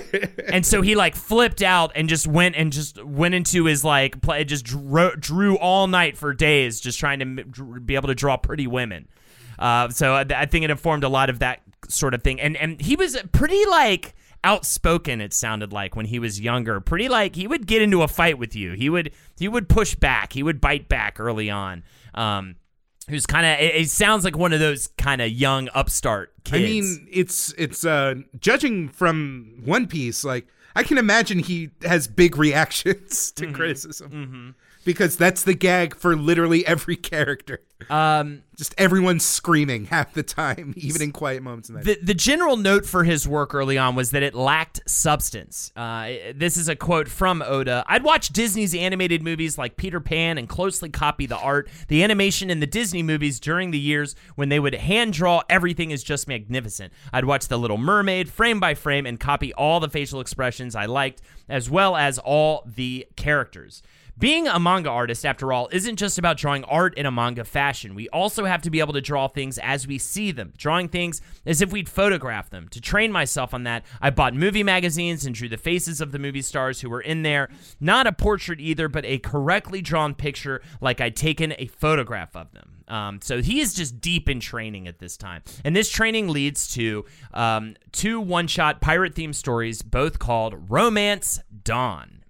and so he like flipped out and just went and just went into his like play, just drew, drew all night for days, just trying to be able to draw pretty women. Uh, so I, I think it informed a lot of that sort of thing. And and he was pretty like outspoken. It sounded like when he was younger, pretty like he would get into a fight with you. He would he would push back. He would bite back early on. Um, who's kind of it, it sounds like one of those kind of young upstart kids I mean, it's it's uh judging from One Piece, like I can imagine he has big reactions Mm-hmm. to criticism. Because that's the gag for literally every character. um, Just everyone screaming half the time, even in quiet moments in that. the, the general note for his work early on was that it lacked substance. Uh, this is a quote from Oda. I'd watch Disney's animated movies like Peter Pan and closely copy the art. The animation in the Disney movies during the years when they would hand draw everything is just magnificent. I'd watch The Little Mermaid frame by frame and copy all the facial expressions I liked, as well as all the characters. Being a manga artist, after all, isn't just about drawing art in a manga fashion. We also have to be able to draw things as we see them, drawing things as if we'd photograph them. To train myself on that, I bought movie magazines and drew the faces of the movie stars who were in there. Not a portrait either, but a correctly drawn picture like I'd taken a photograph of them. Um, so he is just deep in training at this time. And this training leads to um, two one shot pirate themed stories, both called Romance Dawn.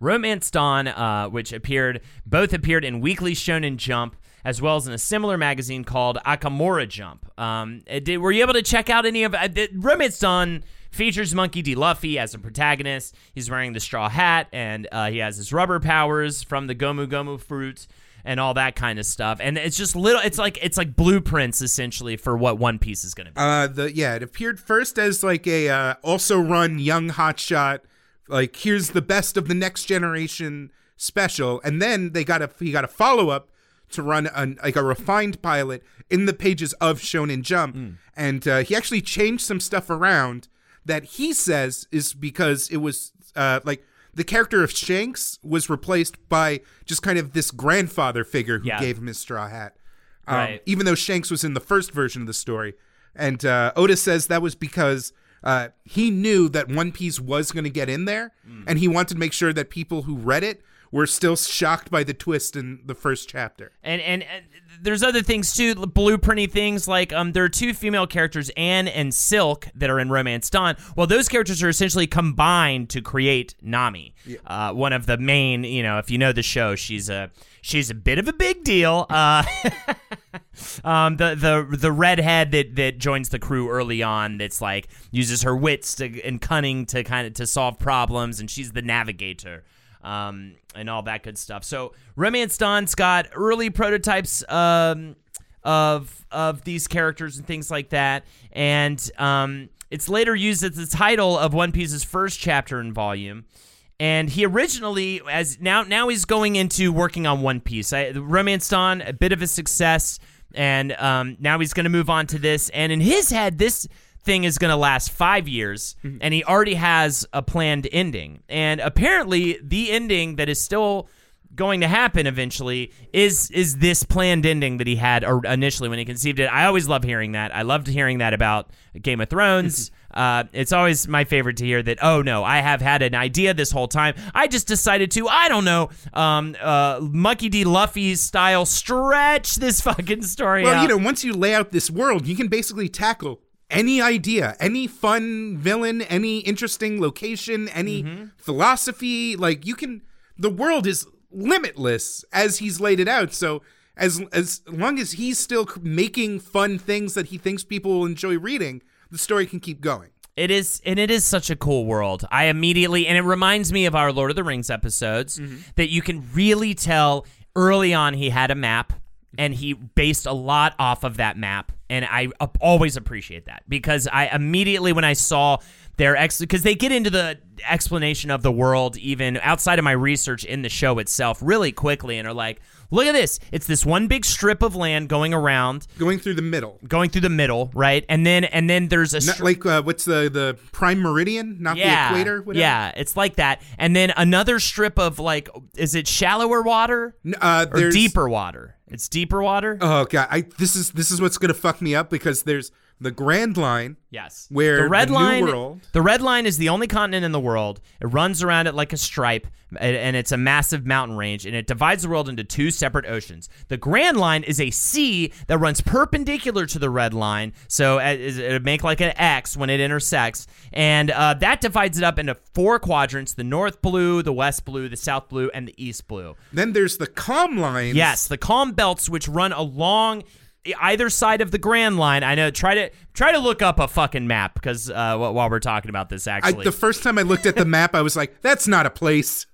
Romance Dawn, uh, which appeared, both appeared in Weekly Shonen Jump as well as in a similar magazine called Akamaru Jump. Um, did, were you able to check out any of uh, Romance Dawn? Features Monkey D. Luffy as a protagonist. He's wearing the straw hat and uh, he has his rubber powers from the Gomu Gomu fruit and all that kind of stuff. And it's just little. It's like it's like blueprints essentially for what One Piece is going to be. Uh, the yeah, it appeared first as like a uh, also run young hotshot. Like here's the best of the next generation special, and then they got a he got a follow up to run an, like a refined pilot in the pages of Shonen Jump, Hmm. and uh, he actually changed some stuff around that he says is because it was uh, like the character of Shanks was replaced by just kind of this grandfather figure who Yeah. gave him his straw hat, um, Right. even though Shanks was in the first version of the story. And uh, Oda says that was because uh, he knew that One Piece was going to get in there, Hmm. and he wanted to make sure that people who read it were still shocked by the twist in the first chapter. and and, and there's other things too, blueprinty things like um there are two female characters, Anne and Silk, that are in Romance Dawn. Well, those characters are essentially combined to create Nami, uh, one of the main. You know, if you know the show, she's a she's a bit of a big deal. Uh, um, the the the redhead that that joins the crew early on, that's like uses her wits to, and cunning to kind of to solve problems, and she's the navigator um, and all that good stuff. So Romance Dawn's got early prototypes um, of of these characters and things like that, and um, it's later used as the title of One Piece's first chapter and volume. And he originally, as now, now he's going into working on One Piece. I, Romance Dawn, a bit of a success, and um, now he's going to move on to this. And in his head, this thing is going to last five years, and he already has a planned ending. And apparently, the ending that is still going to happen eventually is is this planned ending that he had or- initially when he conceived it. I always love hearing that. I loved hearing that about Game of Thrones. Uh, it's always my favorite to hear that. Oh no, I have had an idea this whole time. I just decided to. I don't know. Um, uh, Monkey D. Luffy style stretch this fucking story. Well, out. you know, once you lay out this world, you can basically tackle any idea, any fun villain, any interesting location, any Mm-hmm. philosophy. Like you can, the world is limitless as he's laid it out. So as as long as he's still making fun things that he thinks people will enjoy reading, the story can keep going. It is, and it is such a cool world. I immediately, and it reminds me of our Lord of the Rings episodes mm-hmm. that you can really tell early on he had a map and he based a lot off of that map. And I always appreciate that because I immediately, when I saw their ex, because they get into the explanation of the world even outside of my research in the show itself really quickly and are like, look at this. It's this one big strip of land going around, Going through the middle, going through the middle, right? And then, and then there's a not like uh, what's the the prime meridian, not yeah, the equator. Whatever. Yeah, it's like that. And then another strip of like, is it shallower water uh, or deeper water? It's deeper water. Oh god, I this is this is what's gonna fuck me up because there's the Grand Line. yes, where the red the line. World- The red line is the only continent in the world. It runs around it like a stripe, and- it's a massive mountain range, and it divides the world into two separate oceans. The Grand Line is a sea that runs perpendicular to the red line, so it make like an X when it intersects, and uh, that divides it up into four quadrants: the north blue, the west blue, the south blue, and the east blue. Then there's the Calm Line. Yes, the calm belts which run along either side of the Grand Line. I know. Try to try to look up a fucking map because uh, while we're talking about this, I, actually, the first time I looked at the map, I was like, "That's not a place.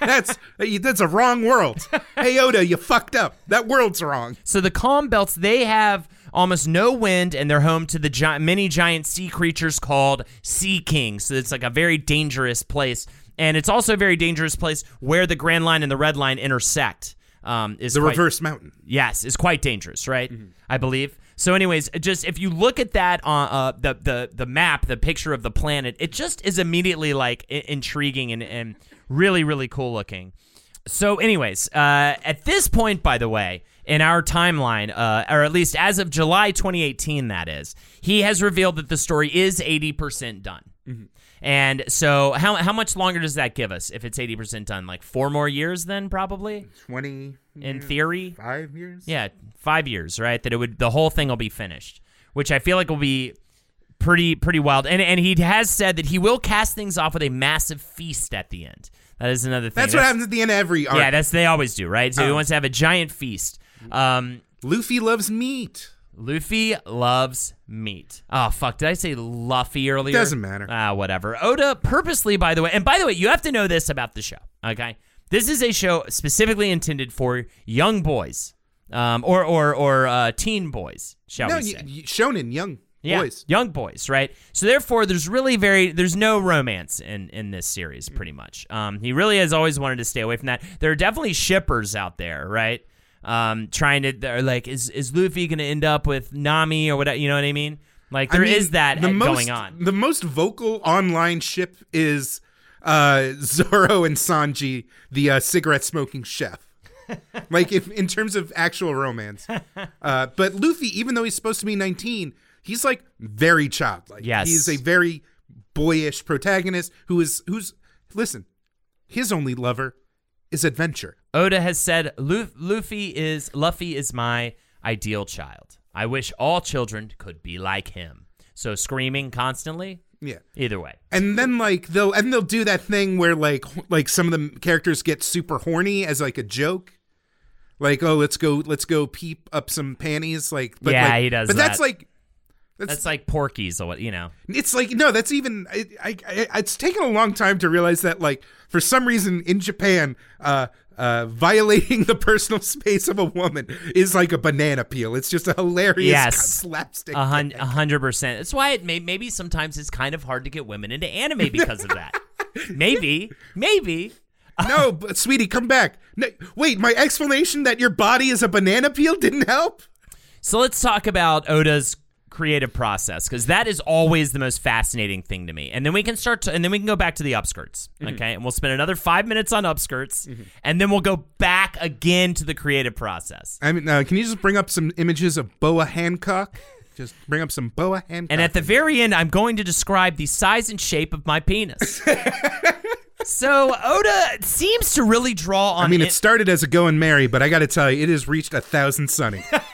That's that's a wrong world." Hey Oda, you fucked up. That world's wrong. so the calm belts they have almost no wind and they're home to the gi- many giant sea creatures called sea kings. So it's like a very dangerous place, and it's also a very dangerous place where the Grand Line and the Red Line intersect. Um, is The quite- reverse mountain. Yes, is quite dangerous, right? I believe. So, anyways, just if you look at that on uh, the the the map, the picture of the planet, it just is immediately like I- intriguing and, and really really cool looking. So, anyways, uh, at this point, by the way, in our timeline, uh, or at least as of July 2018, that is, he has revealed that the story is 80% done. And so, how how much longer does that give us if it's 80% done? Like four more years, then probably Twenty in theory. five years. Yeah, five years, right? That it would the whole thing will be finished, which I feel like will be pretty pretty wild. And and he has said that he will cast things off with a massive feast at the end. That is another thing. That's what happens at the end of every arc. Yeah, that's they always do, right? So he Oh. wants to have a giant feast. Um, Luffy loves meat. Luffy loves meat. Oh fuck! Did I say Luffy earlier? Doesn't matter. Ah, whatever. Oda purposely, by the way, and by the way, you have to know this about the show. Okay, this is a show specifically intended for young boys, um, or or or uh, teen boys, shall no, we say? y- shonen young Yeah, boys. young boys, right? So therefore, there's really very there's no romance in in this series, pretty much. Um, he really has always wanted to stay away from that. There are definitely shippers out there, right? Um, trying to they're like, is is Luffy going to end up with Nami or whatever? You know what I mean? Like there I is that the most, going on. The most vocal online ship is uh, Zoro and Sanji, the uh, cigarette smoking chef. like if in terms of actual romance, uh, but Luffy, even though he's supposed to be 19, he's like very childlike. Yes. he's a very boyish protagonist who is who's listen. His only lover is adventure. Oda has said Luffy is Luffy is my ideal child. I wish all children could be like him. So screaming constantly. Yeah. Either way. And then like they'll and they'll do that thing where like like some of the characters get super horny as like a joke. Like, oh, let's go let's go peep up some panties like but Yeah, like- he does But that's like that's, That's like Porky's or what you know. it's like no, that's even I, I, I it's taken a long time to realize that like for some reason in Japan uh uh, violating the personal space of a woman is like a banana peel. It's just a hilarious Yes. slapstick. A hun- hundred percent. That's why it may maybe sometimes it's kind of hard to get women into anime because of that. maybe, maybe. no, but sweetie, come back. No, wait, my explanation that your body is a banana peel didn't help. So let's talk about Oda's creative process because that is always the most fascinating thing to me. And then we can start to, and then we can go back to the upskirts, okay? And we'll spend another five minutes on upskirts, and then we'll go back again to the creative process. I mean, uh, can you just bring up some images of Boa Hancock? Just bring up some Boa Hancock. And at the very end, I'm going to describe the size and shape of my penis. so Oda seems to really draw on. I mean, it- it started as a Going Merry, but I got to tell you, it has reached a thousand sunny.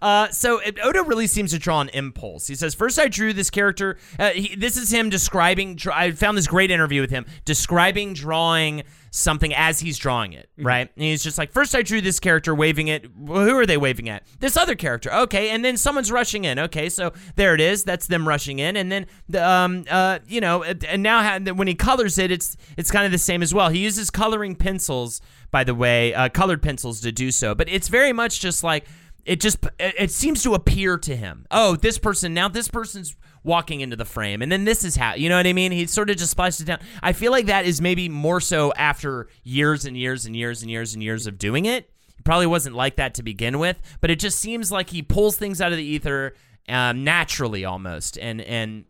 Uh, so Oda really seems to draw an impulse. He says, first I drew this character. Uh, he, this is him describing. I found this great interview with him describing drawing something as he's drawing it. Right? And he's just like, first I drew this character waving it. Well, who are they waving at? This other character. Okay, and then someone's rushing in. Okay, so there it is. That's them rushing in, and then the um uh you know and now when he colors it, it's it's kind of the same as well. He uses coloring pencils, by the way, uh, colored pencils to do so, but it's very much just like it just it seems to appear to him oh this person now this person's walking into the frame and then this is how you know what i mean? He sort of just splashes it down. I feel like that is maybe more so after years and years and years and years and years of doing it. Probably wasn't like that to begin with but it just seems like he pulls things out of the ether um, naturally almost and and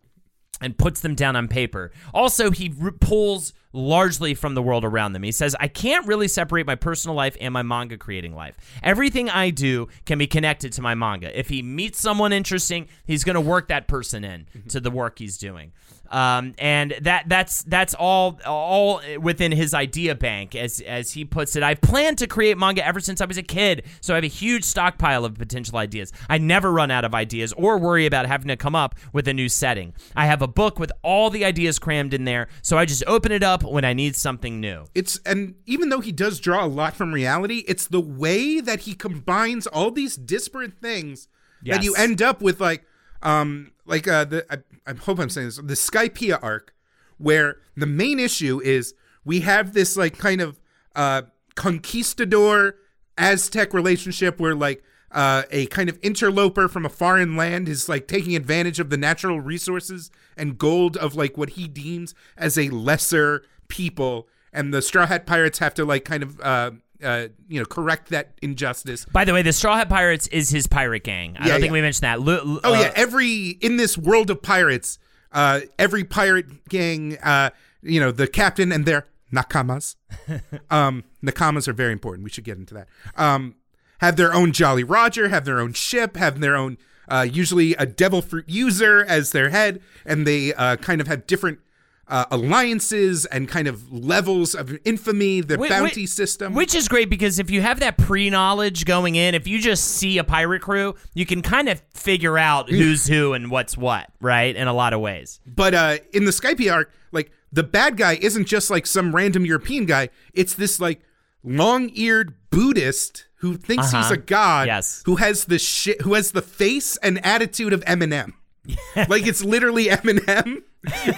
and puts them down on paper. Also, he r- pulls largely from the world around them. He says, I can't really separate my personal life and my manga creating life. Everything I do can be connected to my manga. If he meets someone interesting, he's going to work that person in to the work he's doing. Um, and that that's that's all all within his idea bank, as as he puts it. I've planned to create manga ever since I was a kid, so I have a huge stockpile of potential ideas. I never run out of ideas or worry about having to come up with a new setting. I have a book with all the ideas crammed in there, so I just open it up when I need something new. it's and even though he does draw a lot from reality, it's the way that he combines all these disparate things that you end up with like um like uh the I, I hope I'm saying this the Skypiea arc where the main issue is we have this like kind of uh conquistador Aztec relationship where like uh, a kind of interloper from a foreign land is like taking advantage of the natural resources and gold of like what he deems as a lesser people, and the Straw Hat Pirates have to like kind of uh, you know correct that injustice. By the way, the Straw Hat Pirates is his pirate gang. I Yeah, don't think yeah. we mentioned that. Lu- Oh uh, yeah, every in this world of pirates, uh, every pirate gang, uh, you know, the captain and their nakamas. um, nakamas are very important. We should get into that. Um, have their own Jolly Roger, have their own ship, have their own uh, usually a devil fruit user as their head, and they uh, kind of have different uh, alliances and kind of levels of infamy, the bounty system. Which is great because if you have that pre knowledge going in, if you just see a pirate crew, you can kind of figure out who's who and what's what, right? In a lot of ways. But uh, in the Skype arc, like the bad guy isn't just like some random European guy. It's this like long-eared Buddhist who thinks he's Uh-huh. a god. Yes. Who has the shit? Who has the face and attitude of Eminem. like it's literally Eminem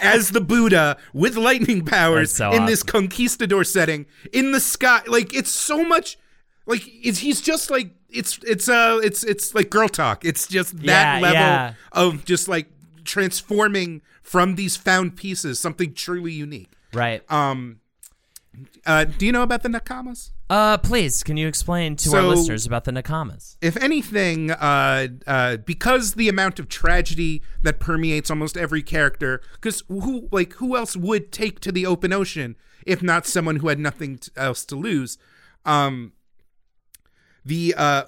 as the Buddha with lightning powers so in this conquistador setting in the sky. Like it's so much. Like it's he's just like it's it's uh it's it's like girl talk. It's just that Yeah, level yeah. of just like transforming from these found pieces something truly unique. Right. Um, uh, do you know about the Nakamas? Uh, please, can you explain to our listeners about the Nakamas? If anything, uh, uh, because the amount of tragedy that permeates almost every character, because who like who else would take to the open ocean if not someone who had nothing t- else to lose? Um, the uh,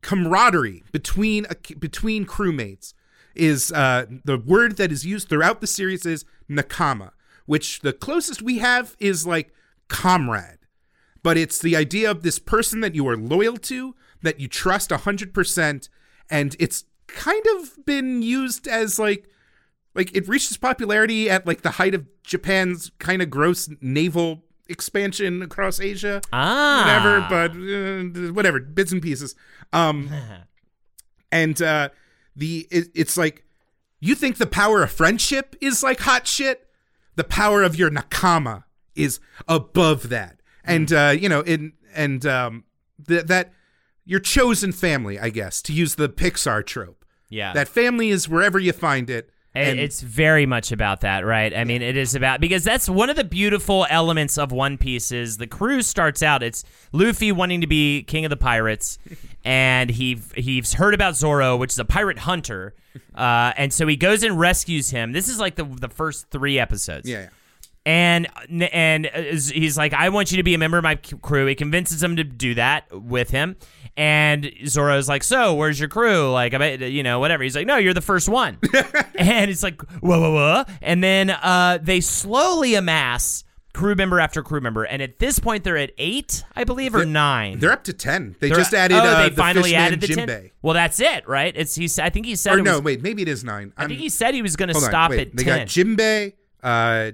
camaraderie between between crewmates is uh, the word that is used throughout the series is nakama, which the closest we have is like comrade. But it's the idea of this person that you are loyal to, that you trust 100%, and it's kind of been used as like like it reached its popularity at like the height of Japan's kind of gross naval expansion across Asia Ah. whatever, but uh, whatever, bits and pieces. Um, and uh, the it, it's like you think the power of friendship is like hot shit. The power of your nakama is above that, and uh, you know, in and um, th- that your chosen family, I guess, to use the Pixar trope. Yeah. That family is wherever you find it. It- And it's very much about that, right? I mean, it is about because that's one of the beautiful elements of One Piece is the crew starts out. It's Luffy wanting to be king of the pirates, and he he's heard about Zoro, which is a pirate hunter, uh, and so he goes and rescues him. This is like the the first three episodes. yeah, yeah. And and he's like, I want you to be a member of my crew. He convinces him to do that with him, and Zoro's like, so where's your crew? Like, I bet you know whatever. He's like, no, you're the first one, and it's like, whoa, whoa, whoa, and then uh, they slowly amass crew member after crew member, and at this point they're at eight, I believe, or nine. They're up to ten. They They're- just added. Oh, uh, they the finally added the Jinbei. 10? Well, that's it, right? It's he's. I think he said. Or no, was- wait, maybe it is nine. I think he said he was going to Hold on, stop wait. at they ten. got Jimbei, uh,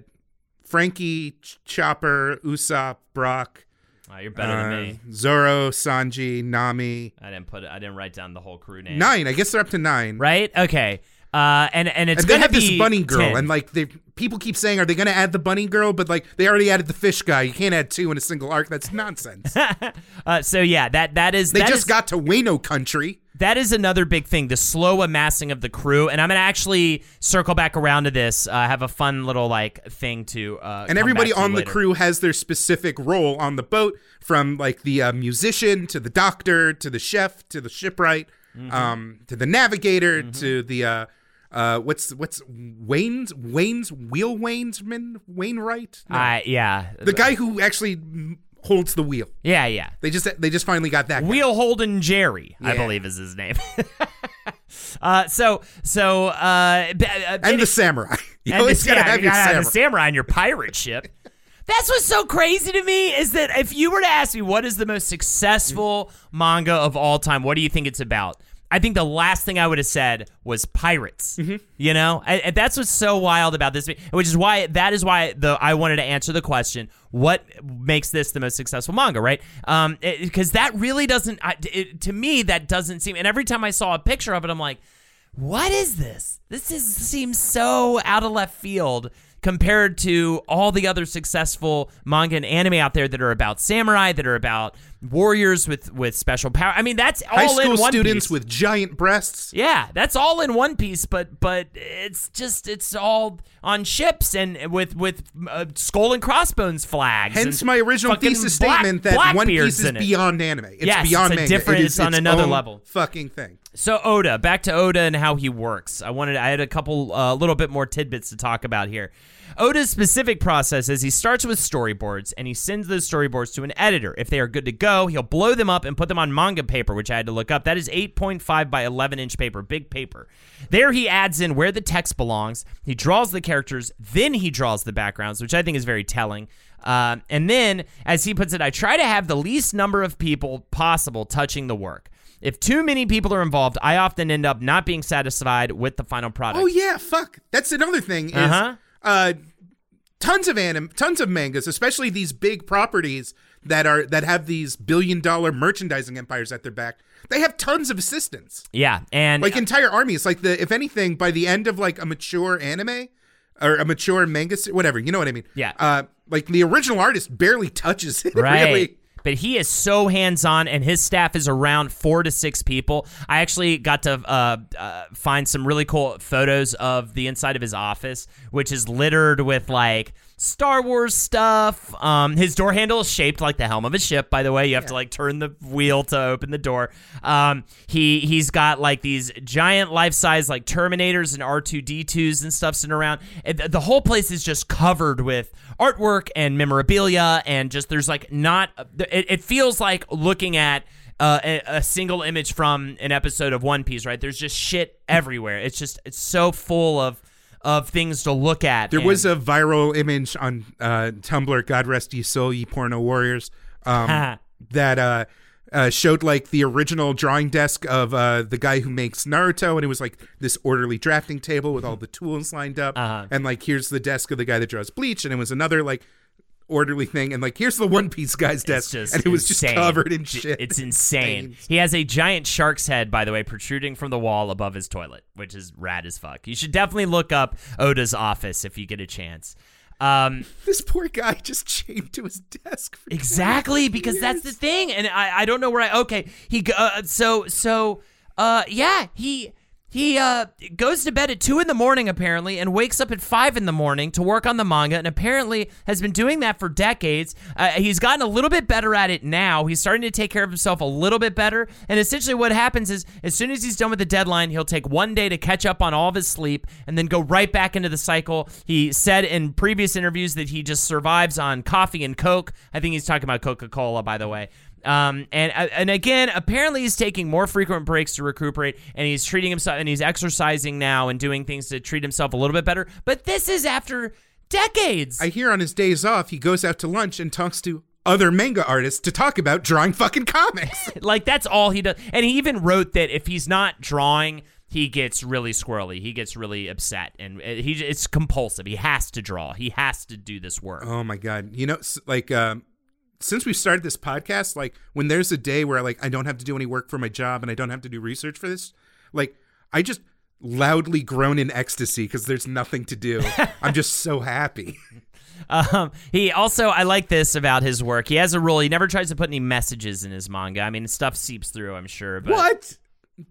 Franky, Ch- Chopper, Usopp, Brook, Oh, you're better than uh, me. Zoro, Sanji, Nami. I didn't put. it. I didn't write down the whole crew name. Nine. I guess they're up to nine. right? Okay. Uh, and and it's And they gonna have be this bunny girl, 10. and like they people keep saying, are they going to add the bunny girl? But like they already added the fish guy. You can't add two in a single arc. That's nonsense. uh, so yeah, that that is They that just is- got to Wano country. that is another big thing, the slow amassing of the crew. And I'm gonna actually circle back around to this. Uh, have a fun little like thing to uh, and everybody on the later. crew has their specific role on the boat from like the uh, musician to the doctor to the chef to the shipwright Mm-hmm. um, to the navigator to the uh, uh, what's what's Wayne's Wayne's wheel Waynesman Wainwright No. Uh, yeah, the guy who actually holds the wheel yeah, yeah. they just they just finally got that guy. Wheel Holden Jerry, I believe is his name. uh, so so uh, b- uh, and the samurai you and always the, gotta yeah, have you your gotta have samurai the samurai on your pirate ship. That's what's so crazy to me is that if you were to ask me what is the most successful manga of all time, what do you think it's about? I think the last thing I would have said was pirates. Mm-hmm. You know, and, and that's what's so wild about this, which is why that is why the I wanted to answer the question: what makes this the most successful manga? Right? Um, because that really doesn't. I, it, to me, that doesn't seem. And every time I saw a picture of it, I'm like, what is this? This is seems so out of left field compared to all the other successful manga and anime out there that are about samurai, that are about warriors with with special power. I mean, that's all high in school one students piece. with giant breasts Yeah, that's all in one piece, but but it's just it's all on ships and with with uh, skull and crossbones flags. Hence my original thesis black- statement that One Piece is in it. beyond anime. It's Yes, beyond it's manga. different- It is it's on its another level. Fucking thing. So Oda, back to Oda and how he works. I wanted I had a couple a uh, little bit more tidbits to talk about here. Oda's specific process is he starts with storyboards and he sends those storyboards to an editor. If they are good to go, he'll blow them up and put them on manga paper, which I had to look up. That is 8.5 by 11 inch paper, big paper. There he adds in where the text belongs. He draws the characters, then he draws the backgrounds, which I think is very telling. Uh, and then, as he puts it, I try to have the least number of people possible touching the work. If too many people are involved, I often end up not being satisfied with the final product. Oh yeah, fuck. That's another thing. Is, Uh-huh. uh, tons of anim, tons of mangas, especially these big properties that are that have these billion dollar merchandising empires at their back. They have tons of assistants, Yeah, and like entire armies. Like the if anything, by the end of like a mature anime or a mature manga, whatever, you know what I mean? Yeah. Uh, like the original artist barely touches it. Right. Really. But he is so hands on, and his staff is around four to six people. I actually got to uh, uh, find some really cool photos of the inside of his office, which is littered with like Star Wars stuff. Um, his door handle is shaped like the helm of a ship. By the way, you have to like turn the wheel to open the door. Um, he he's got like these giant life size like Terminators and R two D twos and stuff sitting around. And th- the whole place is just covered with artwork and memorabilia, and just there's like not. It, it feels like looking at. Uh, a, a single image from an episode of One Piece, right? There's just shit everywhere. It's just it's so full of of things to look at. There and- was a viral image on uh, Tumblr, God rest ye soul, ye porno warriors, um, that uh, uh, showed like the original drawing desk of uh, the guy who makes Naruto, and it was like this orderly drafting table with all the tools lined up, Uh-huh. and like here's the desk of the guy that draws Bleach, and it was another like orderly thing, and like here's the One Piece guy's desk, and it was insane. just covered in shit. It's insane. He has a giant shark's head, by the way, protruding from the wall above his toilet, which is rad as fuck. You should definitely look up Oda's office if you get a chance. Um, This poor guy just chained to his desk. For exactly 20 because that's the thing, and I, I don't know where I. Okay, he uh, so so uh yeah he. He uh, goes to bed at 2 in the morning, apparently, and wakes up at 5 in the morning to work on the manga, and apparently has been doing that for decades. Uh, he's gotten a little bit better at it now. He's starting to take care of himself a little bit better. And essentially, what happens is, as soon as he's done with the deadline, he'll take one day to catch up on all of his sleep and then go right back into the cycle. He said in previous interviews that he just survives on coffee and Coke. I think he's talking about Coca Cola, by the way. Um, and uh, and again, apparently he's taking more frequent breaks to recuperate, and he's treating himself, and he's exercising now and doing things to treat himself a little bit better. But this is after decades. I hear on his days off, he goes out to lunch and talks to other manga artists to talk about drawing fucking comics. like that's all he does. And he even wrote that if he's not drawing, he gets really squirrely. He gets really upset, and uh, he it's compulsive. He has to draw. He has to do this work. oh my god! You know, like um, since we started this podcast, like when there's a day where like I don't have to do any work for my job and I don't have to do research for this, like I just loudly groan in ecstasy because there's nothing to do. I'm just so happy. Um, he also, I like this about his work. He has a rule. He never tries to put any messages in his manga. I mean, stuff seeps through, I'm sure. But what,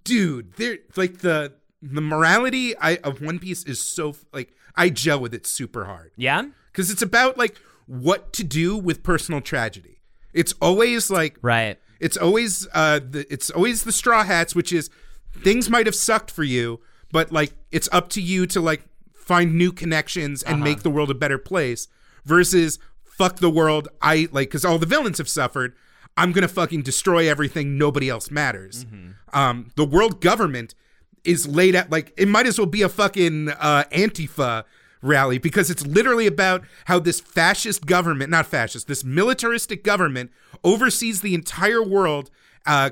dude? There, like the the morality I, of One Piece is so like I gel with it super hard. Yeah. because it's about like what to do with personal tragedy. It's always like Right. it's always uh the, it's always the straw hats, which is things might have sucked for you, but like it's up to you to like find new connections and make the world a better place. Versus fuck the world, I like because all the villains have suffered. I'm gonna fucking destroy everything. Nobody else matters. Um, the world government is laid out like it might as well be a fucking uh, Antifa rally because it's literally about how this fascist government, not fascist, this militaristic government oversees the entire world, uh,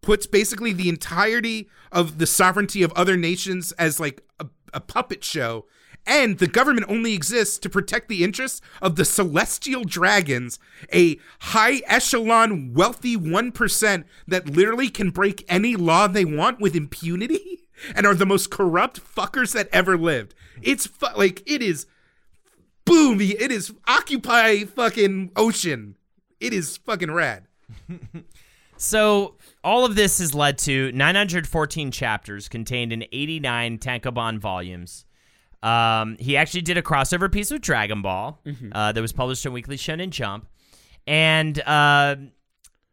puts basically the entirety of the sovereignty of other nations as like a, a puppet show. And the government only exists to protect the interests of the celestial dragons, a high echelon, wealthy 1% that literally can break any law they want with impunity and are the most corrupt fuckers that ever lived. It's fu- like, it is boom. It is Occupy fucking Ocean. It is fucking rad. So all of this has led to 914 chapters contained in 89 tankobon volumes. Um, he actually did a crossover piece with Dragon Ball uh, that was published in Weekly Shonen Jump, and uh,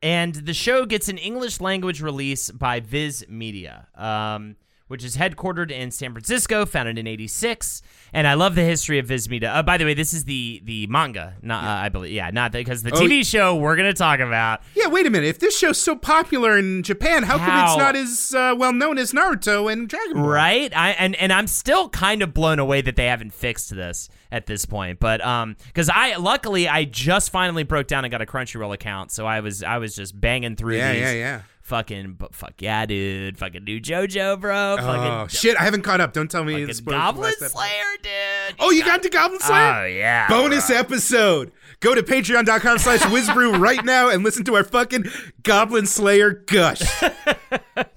and the show gets an English language release by Viz Media, um, which is headquartered in San Francisco, founded in '86. And I love the history of Viz Media. Uh, by the way, this is the the manga, not uh, I believe, yeah, not because the Oh, TV show we're gonna talk about. Yeah, wait a minute. If this show's so popular in Japan, how, come it's not as uh, well known as Naruto and Dragon Ball? Right? I and and I'm still kind of blown away that they haven't fixed this at this point. But um cuz I luckily I just finally broke down and got a Crunchyroll account, so I was I was just banging through Yeah, these yeah, yeah. Fucking but fuck yeah, dude. Fucking new JoJo, bro. Oh shit! I haven't caught up. Don't tell me fucking from Goblin. Slayer, dude. Oh, you got to Goblin Slayer? Oh yeah. Bonus episode. Go to patreon.com slash whizbrew right now and listen to our fucking Goblin Slayer gush.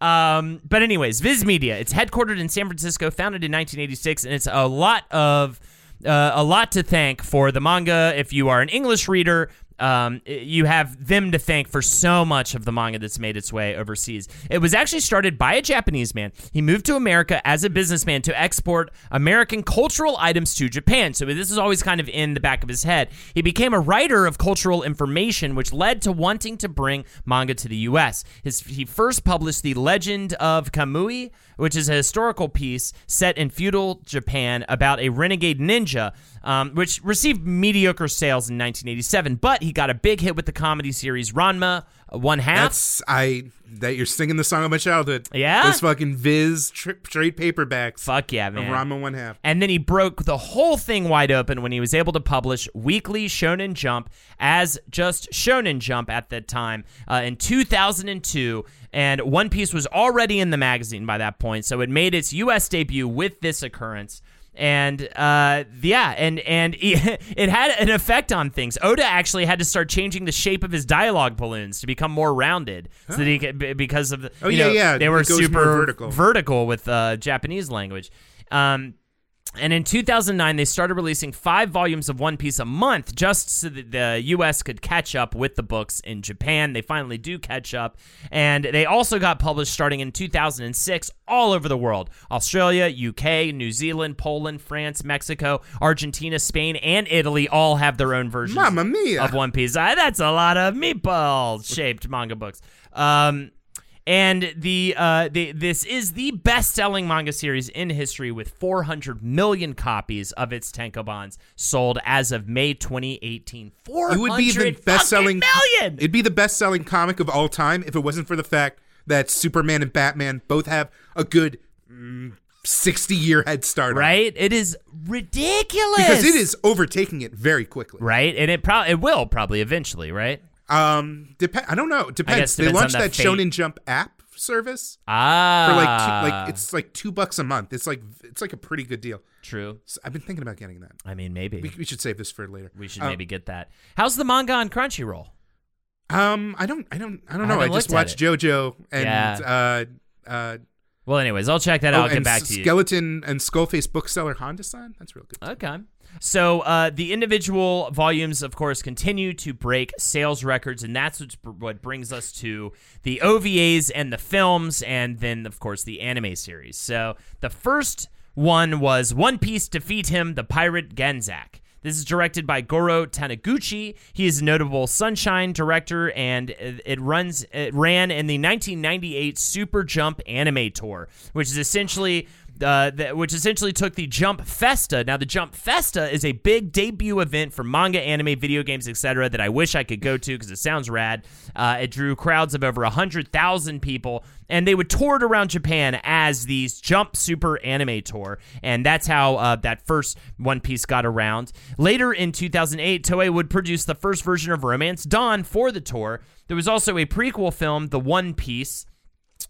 Um, but anyways, Viz Media. It's headquartered in San Francisco, founded in 1986, and it's a lot of uh, a lot to thank for the manga. If you are an English reader, um, you have them to thank for so much of the manga that's made its way overseas. It was actually started by a Japanese man. He moved to America as a businessman to export American cultural items to Japan. So this is always kind of in the back of his head. He became a writer of cultural information, which led to wanting to bring manga to the U.S. His, he first published The Legend of Kamui, which is a historical piece set in feudal Japan about a renegade ninja, um, which received mediocre sales in 1987. But he got a big hit with the comedy series Ranma uh, One Half. That's I that you're singing the song of my childhood. Yeah? Those fucking Viz tri- trade paperbacks. Fuck yeah, man. Ranma one half. And then he broke the whole thing wide open when he was able to publish Weekly Shonen Jump as just Shonen Jump at that time uh, in 2002. And One Piece was already in the magazine by that point, so it made its U.S. debut with this occurrence. And uh, yeah, and and it had an effect on things. Oda actually had to start changing the shape of his dialogue balloons to become more rounded, so that he could, because of the, Oh, you yeah, know, yeah, they were it goes more super vertical. vertical with uh, Japanese language. Um, and in 2009, they started releasing five volumes of One Piece a month just so that the U.S. could catch up with the books in Japan. They finally do catch up. And they also got published starting in 2006 all over the world Australia, UK, New Zealand, Poland, France, Mexico, Argentina, Spain, and Italy all have their own versions Mamma mia. of One Piece. That's a lot of meatball shaped manga books. Um, and the uh, the this is the best-selling manga series in history with 400 million copies of its tankobons sold as of May 2018. 400 It would be the best-selling million. It'd be the best-selling comic of all time if it wasn't for the fact that Superman and Batman both have a good mm, 60-year head start. it. right? It is ridiculous Because it is overtaking it very quickly. right, and it probably it will probably eventually, right? Um, depend. I don't know. Depends. guess they depends launched the that fate. Shonen Jump app service Ah, for like two, like it's like two bucks a month. It's like it's like a pretty good deal. true. So I've been thinking about getting that. I mean, maybe We, we should save this for later. we should Um, maybe get that. How's the manga on Crunchyroll? Um, I don't, I don't, I don't know. I, haven't just watched JoJo and Yeah. uh, uh, Well, anyways, I'll check that out. oh, I'll get and back to you. Skeleton and Skullface bookseller Honda-san. That's real good. Okay. So uh, the individual volumes, of course, continue to break sales records, and that's what brings us to the OVAs and the films, and then, of course, the anime series. So the first one was One Piece Defeat Him, the Pirate Ganzack. This is directed by Goro Taniguchi. He is a notable Sunshine director, and it runs it ran in the 1998 Super Jump Anime Tour, which is essentially uh, which essentially took the Jump Festa. Now, the Jump Festa is a big debut event for manga, anime, video games, etc. that I wish I could go to because it sounds rad. Uh, it drew crowds of over 100,000 people, and they would tour it around Japan as these Jump Super Anime Tour, and that's how uh, that first One Piece got around. Later in 2008, Toei would produce the first version of Romance Dawn for the tour. There was also a prequel film, The One Piece,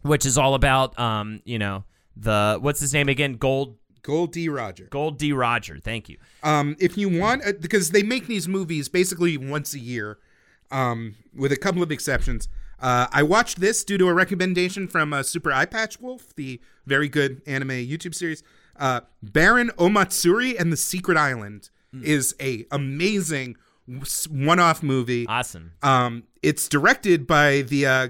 which is all about, um, you know, the what's his name again? Gold Gold D. Roger. Gold D. Roger. Thank you. Um, if you want, uh, because they make these movies basically once a year, um, with a couple of exceptions. Uh, I watched this due to a recommendation from uh, Super Eye Patch Wolf, the very good anime YouTube series. Uh, Baron Omatsuri and the Secret Island is a amazing one-off movie. Awesome. Um, it's directed by the uh,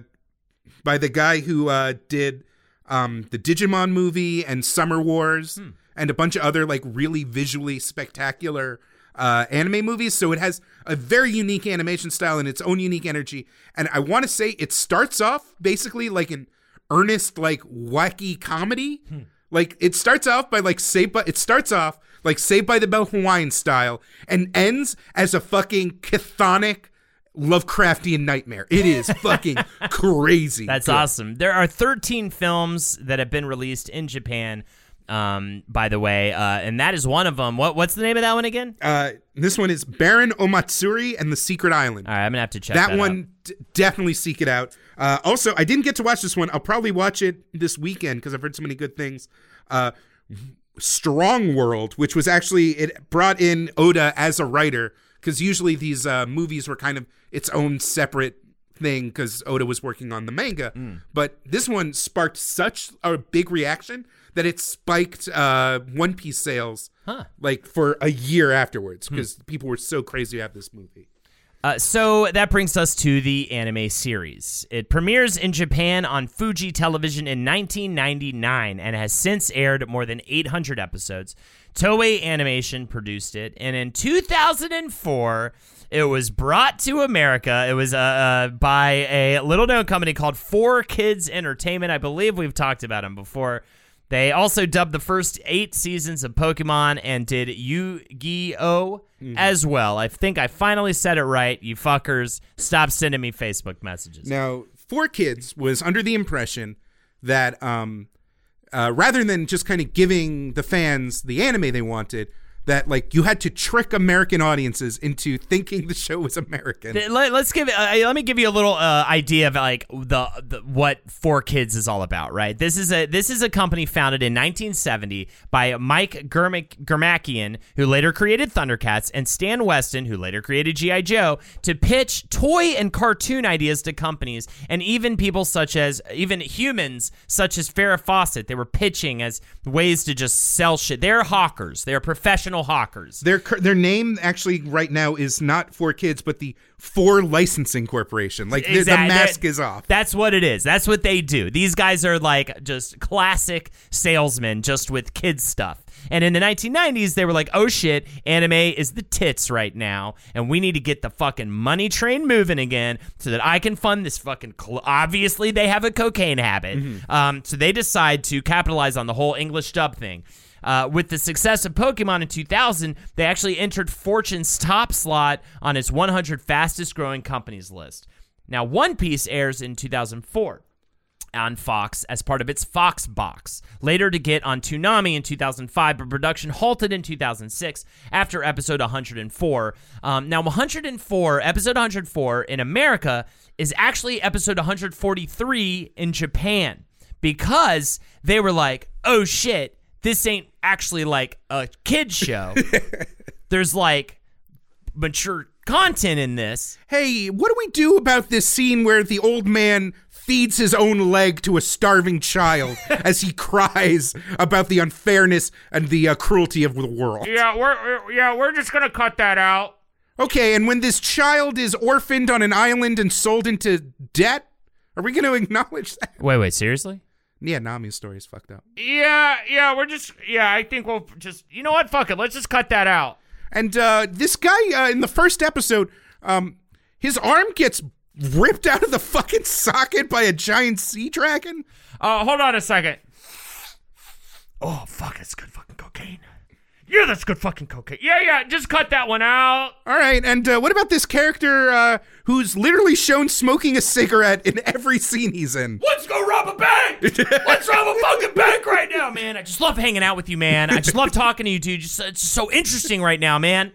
by the guy who uh, did um, the Digimon movie and Summer Wars and a bunch of other like really visually spectacular uh, anime movies. So it has a very unique animation style and its own unique energy. And I want to say it starts off basically like an earnest, like wacky comedy. Like it starts off by like Saved by it starts off like Saved by the Bell Hawaiian style and ends as a fucking chthonic Lovecraftian nightmare. It is fucking crazy. That's good. awesome. There are 13 films that have been released in Japan. Um, by the way, uh, and that is one of them. What what's the name of that one again? Uh, this one is Baron Omatsuri and the Secret Island. All right, I'm gonna have to check that, that, one d- definitely seek it out. Uh, also, I didn't get to watch this one. I'll probably watch it this weekend because I've heard so many good things. Uh, Strong World, which was actually it brought in Oda as a writer because usually these uh, movies were kind of its own separate thing because Oda was working on the manga. But this one sparked such a big reaction that it spiked uh, One Piece sales Huh. like for a year afterwards because people were so crazy to have this movie. Uh, so that brings us to the anime series. It premieres in Japan on Fuji Television in 1999 and has since aired more than 800 episodes. Toei Animation produced it, and in 2004, it was brought to America. It was uh, uh, by a little known company called Four Kids Entertainment. I believe we've talked about them before. They also dubbed the first eight seasons of Pokemon and did Yu Gi Oh as well. I think I finally said it right. You fuckers, stop sending me Facebook messages. Now, Four Kids was under the impression that um, uh, rather than just kind of giving the fans the anime they wanted, that like you had to trick American audiences into thinking the show was American. Let, us give. Uh, let me give you a little uh, idea of like the, the what 4Kids is all about. Right. This is a this is a company founded in 1970 by Mike Germakian, who later created Thundercats, and Stan Weston, who later created GI Joe, to pitch toy and cartoon ideas to companies and even people such as even humans such as Farrah Fawcett. They were pitching as ways to just sell shit. They're hawkers. They're professional hawkers. Their their name actually right now is not 4Kids, but the 4Licensing Corporation. Like the- the, mask is off. That's what it is. That's what they do. These guys are like just classic salesmen, just with kids stuff. And in the 1990s, they were like, "Oh shit, anime is the tits right now, and we need to get the fucking money train moving again, so that I can fund this fucking." Cl-. Obviously, they have a cocaine habit, um, so they decide to capitalize on the whole English dub thing. Uh, with the success of Pokemon in 2000, they actually entered Fortune's top slot on its 100 fastest growing companies list. Now, One Piece airs in 2004 on Fox as part of its FoxBox, later to get on Toonami in 2005, but production halted in 2006 after episode 104. Um, now, 104, episode 104 in America is actually episode 143 in Japan because they were like, oh shit, this ain't actually like a kid show. There's like mature content in this. hey, what do we do about this scene where the old man feeds his own leg to a starving child as he cries about the unfairness and the uh, cruelty of the world? Yeah, we're yeah, we're just gonna cut that out. Okay, and when this child is orphaned on an island and sold into debt, are we going to acknowledge that? Wait, wait, seriously? Yeah, Nami's story is fucked up. Yeah, yeah, we're just yeah. I think we'll just you know what? Fuck it. Let's just cut that out. And uh, this guy uh, in the first episode, um, his arm gets ripped out of the fucking socket by a giant sea dragon. Uh, hold on a second. Oh fuck, it's good fucking cocaine. Yeah, that's good fucking cocaine. Yeah, yeah, just cut that one out. All right, and uh, what about this character uh, who's literally shown smoking a cigarette in every scene he's in? Let's go rob a bank. Let's rob a fucking bank right now, man. I just love hanging out with you, man. I just love talking to you, dude. Just it's just so interesting right now, man.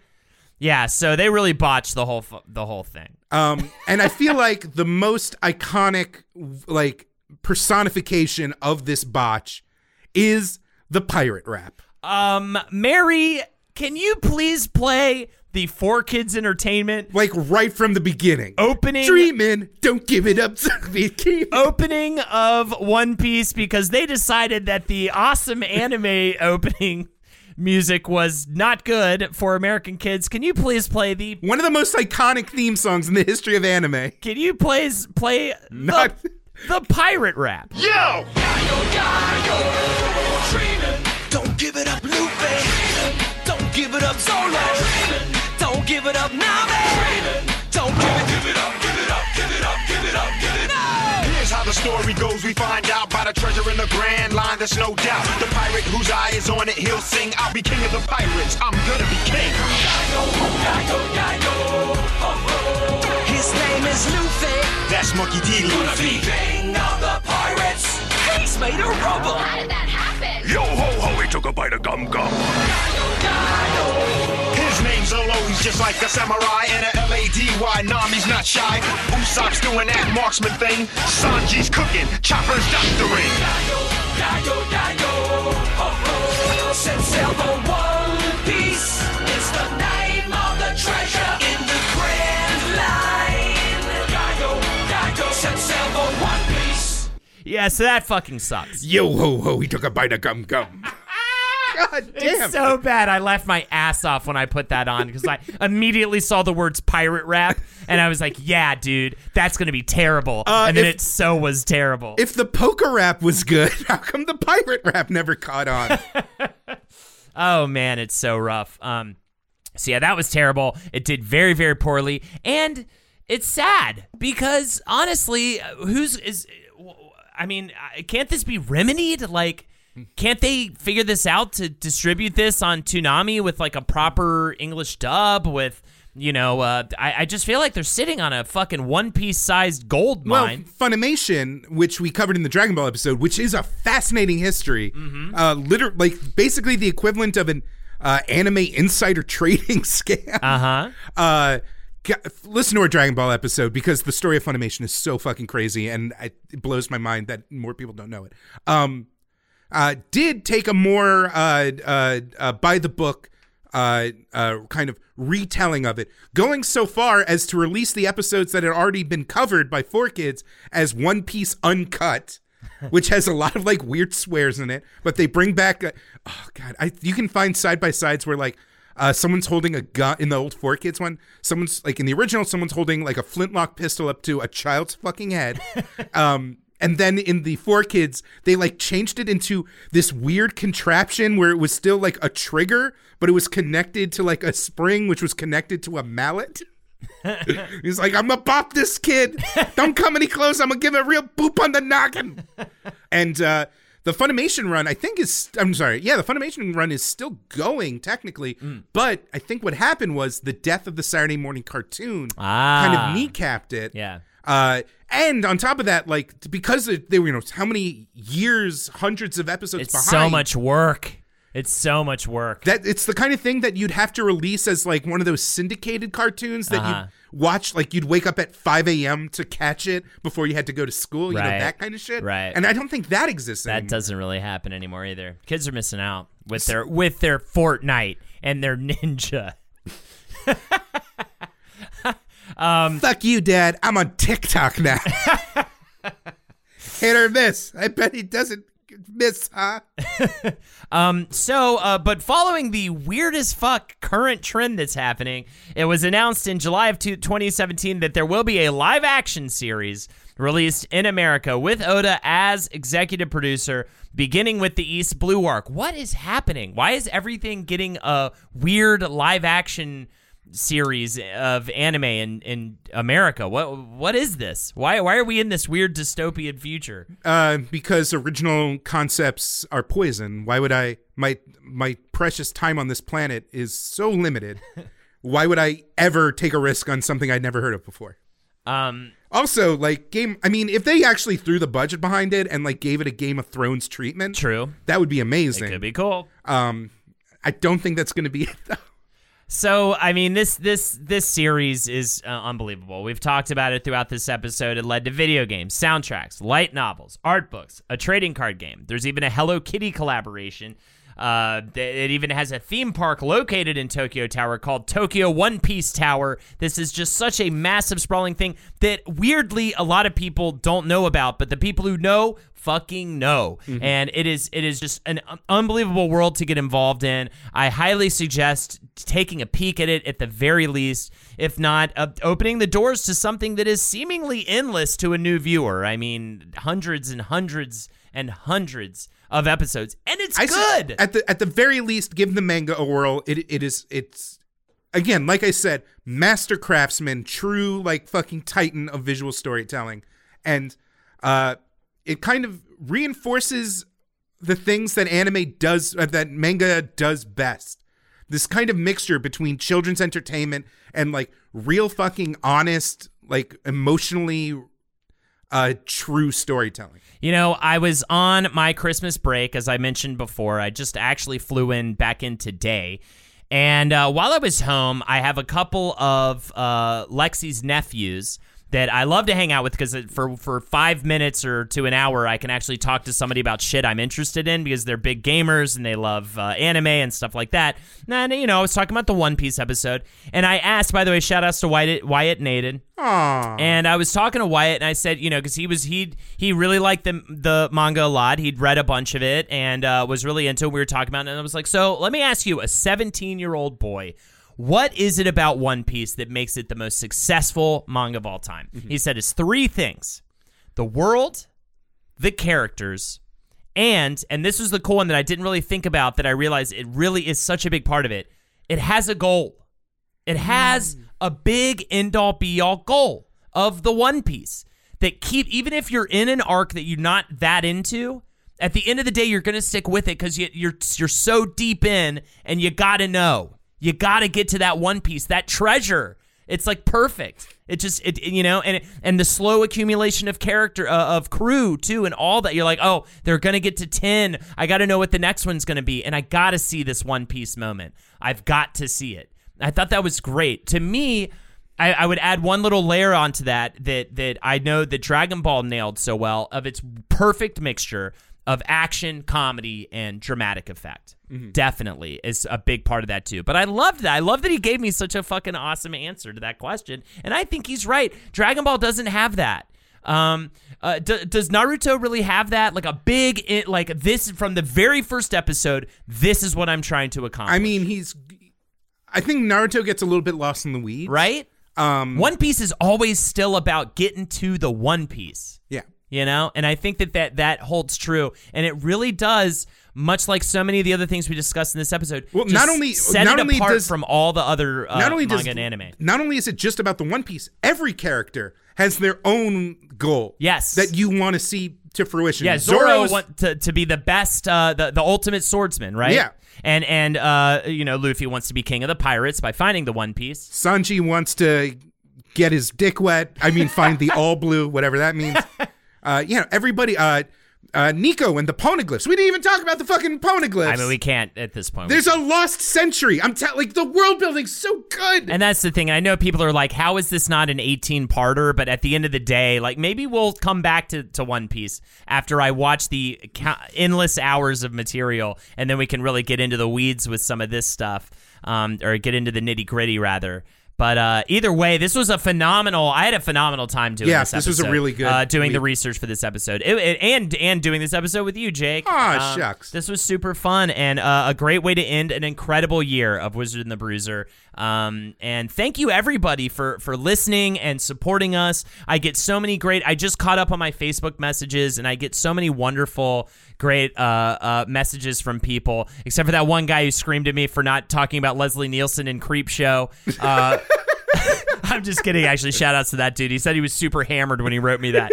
Yeah, so they really botched the whole the whole thing. Um, and I feel like the most iconic, like personification of this botch is the pirate rap. Um, Mary, can you please play the 4Kids Entertainment Like right from the beginning. opening Dreaming, don't give it up. keep opening of One Piece because they decided that the awesome anime opening music was not good for American kids. Can you please play the One of the most iconic theme songs in the history of anime. Can you please play Not- the, the pirate rap? Yo! Don't give it up, Lupe. Don't give it up, Solo. Don't give it up now, man. Don't give it, give it up, give it up, give it up, give it up, give it up. Here's how the story goes. We find out by the treasure in the grand line. There's no doubt. The pirate whose eye is on it, he'll sing. I'll be king of the pirates. I'm gonna be king. His name is Luffy. That's Monkey D. Luffy. King of the pirates. He's made of rubber. How did that happen? Yo ho ho, he took a bite of gum gum. His name's he's just like a samurai and a L-A-D-Y. Nami's not shy. Usopp's doing that marksman thing. Sanji's cooking. Chopper's doctoring. Set sail for One Yeah, so that fucking sucks. Yo ho ho, he took a bite of gum gum. God damn. It's so bad. I laughed my ass off when I put that on because I immediately saw the words pirate rap and I was like, yeah, dude, that's going to be terrible. Uh, and then if- it so was terrible. if the poker rap was good, how come the pirate rap never caught on? oh, man, it's so rough. Um, so, yeah, that was terrible. It did very, very poorly. And it's sad because honestly, who's is. I mean, can't this be remedied? Like, can't they figure this out to distribute this on Toonami with like a proper English dub with, you know, uh, I, I just feel like they're sitting on a fucking One Piece sized gold mine. well. Funimation, which we covered in the Dragon Ball episode, which is a fascinating history, Mm-hmm. uh, liter- like basically the equivalent of an uh, anime insider trading scam. Uh huh. uh listen to our Dragon Ball episode because the story of Funimation is so fucking crazy and it blows my mind that more people don't know it. Um, uh, did take a more uh, uh, uh, by the book uh, uh, kind of retelling of it, going so far as to release the episodes that had already been covered by 4Kids as One Piece Uncut. which has a lot of like weird swears in it, but they bring back. Oh god, I you can find side by sides where like uh, someone's holding a gun in the old 4Kids one. Someone's like in the original, someone's holding like a flintlock pistol up to a child's fucking head. um, and then in the 4Kids, they like changed it into this weird contraption where it was still like a trigger, but it was connected to like a spring, which was connected to a mallet. He's like, I'm gonna bop this kid. Don't come any close. I'm gonna give him a real boop on the noggin. and uh, the Funimation run, I think is I'm sorry, yeah, the Funimation run is still going technically, but I think what happened was the death of the Saturday morning cartoon kind Ah. of kneecapped it. Yeah. Uh, and on top of that, like because they were, you know, how many years, hundreds of episodes It's behind. so much work. It's so much work. That it's the kind of thing that you'd have to release as like one of those syndicated cartoons that Uh-huh. you'd watch. Like you'd wake up at 5 a.m. to catch it before you had to go to school. You know that kind of shit. Right. And I don't think that exists. That anymore. doesn't really happen anymore either. Kids are missing out with their with their Fortnite and their Ninja. um, Fuck you, Dad. I'm on TikTok now. Hit or miss. I bet he doesn't miss, huh? So, uh, but following the weird as fuck current trend that's happening, it was announced in July of 2017 that there will be a live action series released in America with Oda as executive producer, beginning with the East Blue arc. What is happening? Why is everything getting a weird live action series of anime in, in America? What what is this? Why why are we in this weird dystopian future? Uh, because original concepts are poison. Why would I? My my precious time on this planet is so limited. Why would I ever take a risk on something I'd never heard of before? Um, Also, like game. I mean, if they actually threw the budget behind it and like gave it a Game of Thrones treatment, true. that would be amazing. It could be cool. Um, I don't think that's going to be it though. So, I mean, this this this series is uh, unbelievable. We've talked about it throughout this episode. It led to video games, soundtracks, light novels, art books, a trading card game. There's even a Hello Kitty collaboration. Uh, it even has a theme park located in Tokyo Tower called Tokyo One Piece Tower. This is just such a massive, sprawling thing that weirdly a lot of people don't know about, but the people who know fucking know. And it is it is just an unbelievable world to get involved in. I highly suggest taking a peek at it at the very least, if not uh, opening the doors to something that is seemingly endless to a new viewer. I mean, hundreds and hundreds and hundreds of episodes, and it's I good. at the at the very least, give the manga a whirl. It it is it's again, like I said, master craftsman, true like fucking titan of visual storytelling, and uh, it kind of reinforces the things that anime does, uh, that manga does best. This kind of mixture between children's entertainment and like real fucking honest, like emotionally uh, true storytelling. You know, I was on my Christmas break, as I mentioned before. I just actually flew in back in today. And uh, while I was home, I have a couple of uh, Lexi's nephews that I love to hang out with because for for five minutes or to an hour, I can actually talk to somebody about shit I'm interested in because they're big gamers and they love uh, anime and stuff like that. And you know, I was talking about the One Piece episode, and I asked, by the way, shout outs to Wyatt, Wyatt and Aiden. Aww. And I was talking to Wyatt, and I said, you know, because he was he he really liked the the manga a lot. He'd read a bunch of it and uh, was really into. it. We were talking about, it, and I was like, so let me ask you, a 17 year old boy. What is it about One Piece that makes it the most successful manga of all time? Mm-hmm. He said it's three things the world, the characters, and, and this was the cool one that I didn't really think about that I realized it really is such a big part of it. It has a goal. It has mm. a big end all be all goal of the One Piece that keep even if you're in an arc that you're not that into, at the end of the day you're gonna stick with it because you, you're you're so deep in and you gotta know, you gotta get to that One Piece, that treasure. It's like perfect. It just it you know and and the slow accumulation of character uh, of crew too and all that you're like oh they're gonna get to ten I got to know what the next one's gonna be and I got to see this One Piece moment. I've got to see it. I thought that was great. To me, I, I would add one little layer onto that that that I know that Dragon Ball nailed so well of its perfect mixture of action, comedy, and dramatic effect. Definitely is a big part of that too. But I loved that. I love that he gave me such a fucking awesome answer to that question, and I think he's right. Dragon Ball doesn't have that. Um, uh, d- does Naruto really have that? Like a big, it, like this from the very first episode. This is what I'm trying to accomplish. I mean, he's. I think Naruto gets a little bit lost in the weeds. right? Um. One Piece is always still about getting to the One Piece, Yeah. You know, and I think that that that holds true, and it really does. Much like so many of the other things we discussed in this episode, Well, not only- set not it only apart does- from all the other uh, not only manga does and anime. not only is it just about the One Piece, every character has their own goal. Yes. That you want to see to fruition. Yeah, Zoro want to, to be the best, uh, the the ultimate swordsman, right? Yeah. and and uh, you know, Luffy wants to be king of the pirates by finding the One Piece. Sanji wants to get his dick wet. I mean, find the all blue, whatever that means. Uh, you know, everybody. Uh, uh, Nico and the poneglyphs. We didn't even talk about the fucking poneglyphs. I mean, we can't at this point. There's a lost century. I'm telling, like the world building's so good. And that's the thing. I know people are like, how is this not an 18 parter? But at the end of the day, like maybe we'll come back to, to One Piece after I watch the endless hours of material and then we can really get into the weeds with some of this stuff um, or get into the nitty gritty rather. But uh, either way, this was a phenomenal. I had a phenomenal time doing Yeah, this. this was a really good uh, doing the research for this episode, It- it- and and doing this episode with you, Jake. Um, shucks. This was super fun and uh, a great way to end an incredible year of Wizard and the Bruiser. Um, and thank you everybody for for listening and supporting us. I get so many great. I just caught up on my Facebook messages, and I get so many wonderful, great uh, uh, messages from people. Except for that one guy who screamed at me for not talking about Leslie Nielsen in Creepshow. Uh, I'm just kidding. Actually, shout outs to that dude. He said he was super hammered when he wrote me that.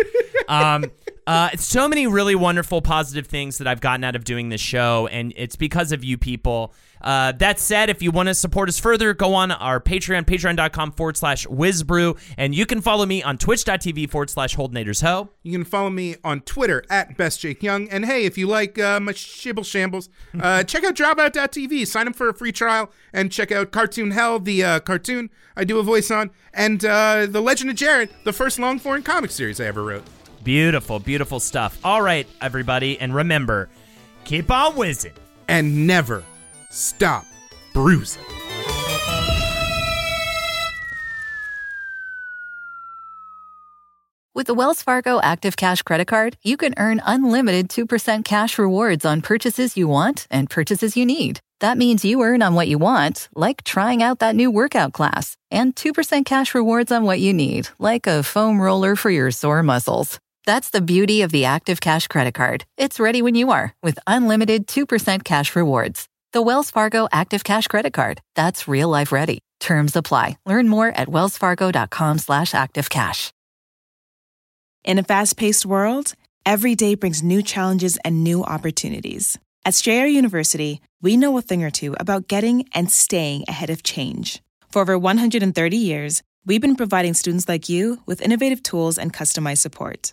Um, uh, so many really wonderful, positive things that I've gotten out of doing this show, and it's because of you people. Uh, that said, if you want to support us further, go on our Patreon, patreon.com forward slash whizbrew, and you can follow me on twitch.tv forward slash holdnadersho. You can follow me on Twitter at bestjakeyoung. And hey, if you like uh, my shibble shambles, uh, check out dropout.tv. Sign up for a free trial and check out Cartoon Hell, the uh, cartoon I do a voice on, and uh, The Legend of Jared, the first long form comic series I ever wrote. Beautiful, beautiful stuff. All right, everybody, and remember, keep on whizzing. And never stop bruising. With the Wells Fargo Active Cash Credit Card, you can earn unlimited 2% cash rewards on purchases you want and purchases you need. That means you earn on what you want, like trying out that new workout class, and 2% cash rewards on what you need, like a foam roller for your sore muscles. That's the beauty of the Active Cash Credit Card. It's ready when you are with unlimited 2% cash rewards. The Wells Fargo Active Cash Credit Card. That's real life ready. Terms apply. Learn more at wellsfargo.com slash activecash. In a fast paced world, every day brings new challenges and new opportunities. At Strayer University, we know a thing or two about getting and staying ahead of change. For over 130 years, we've been providing students like you with innovative tools and customized support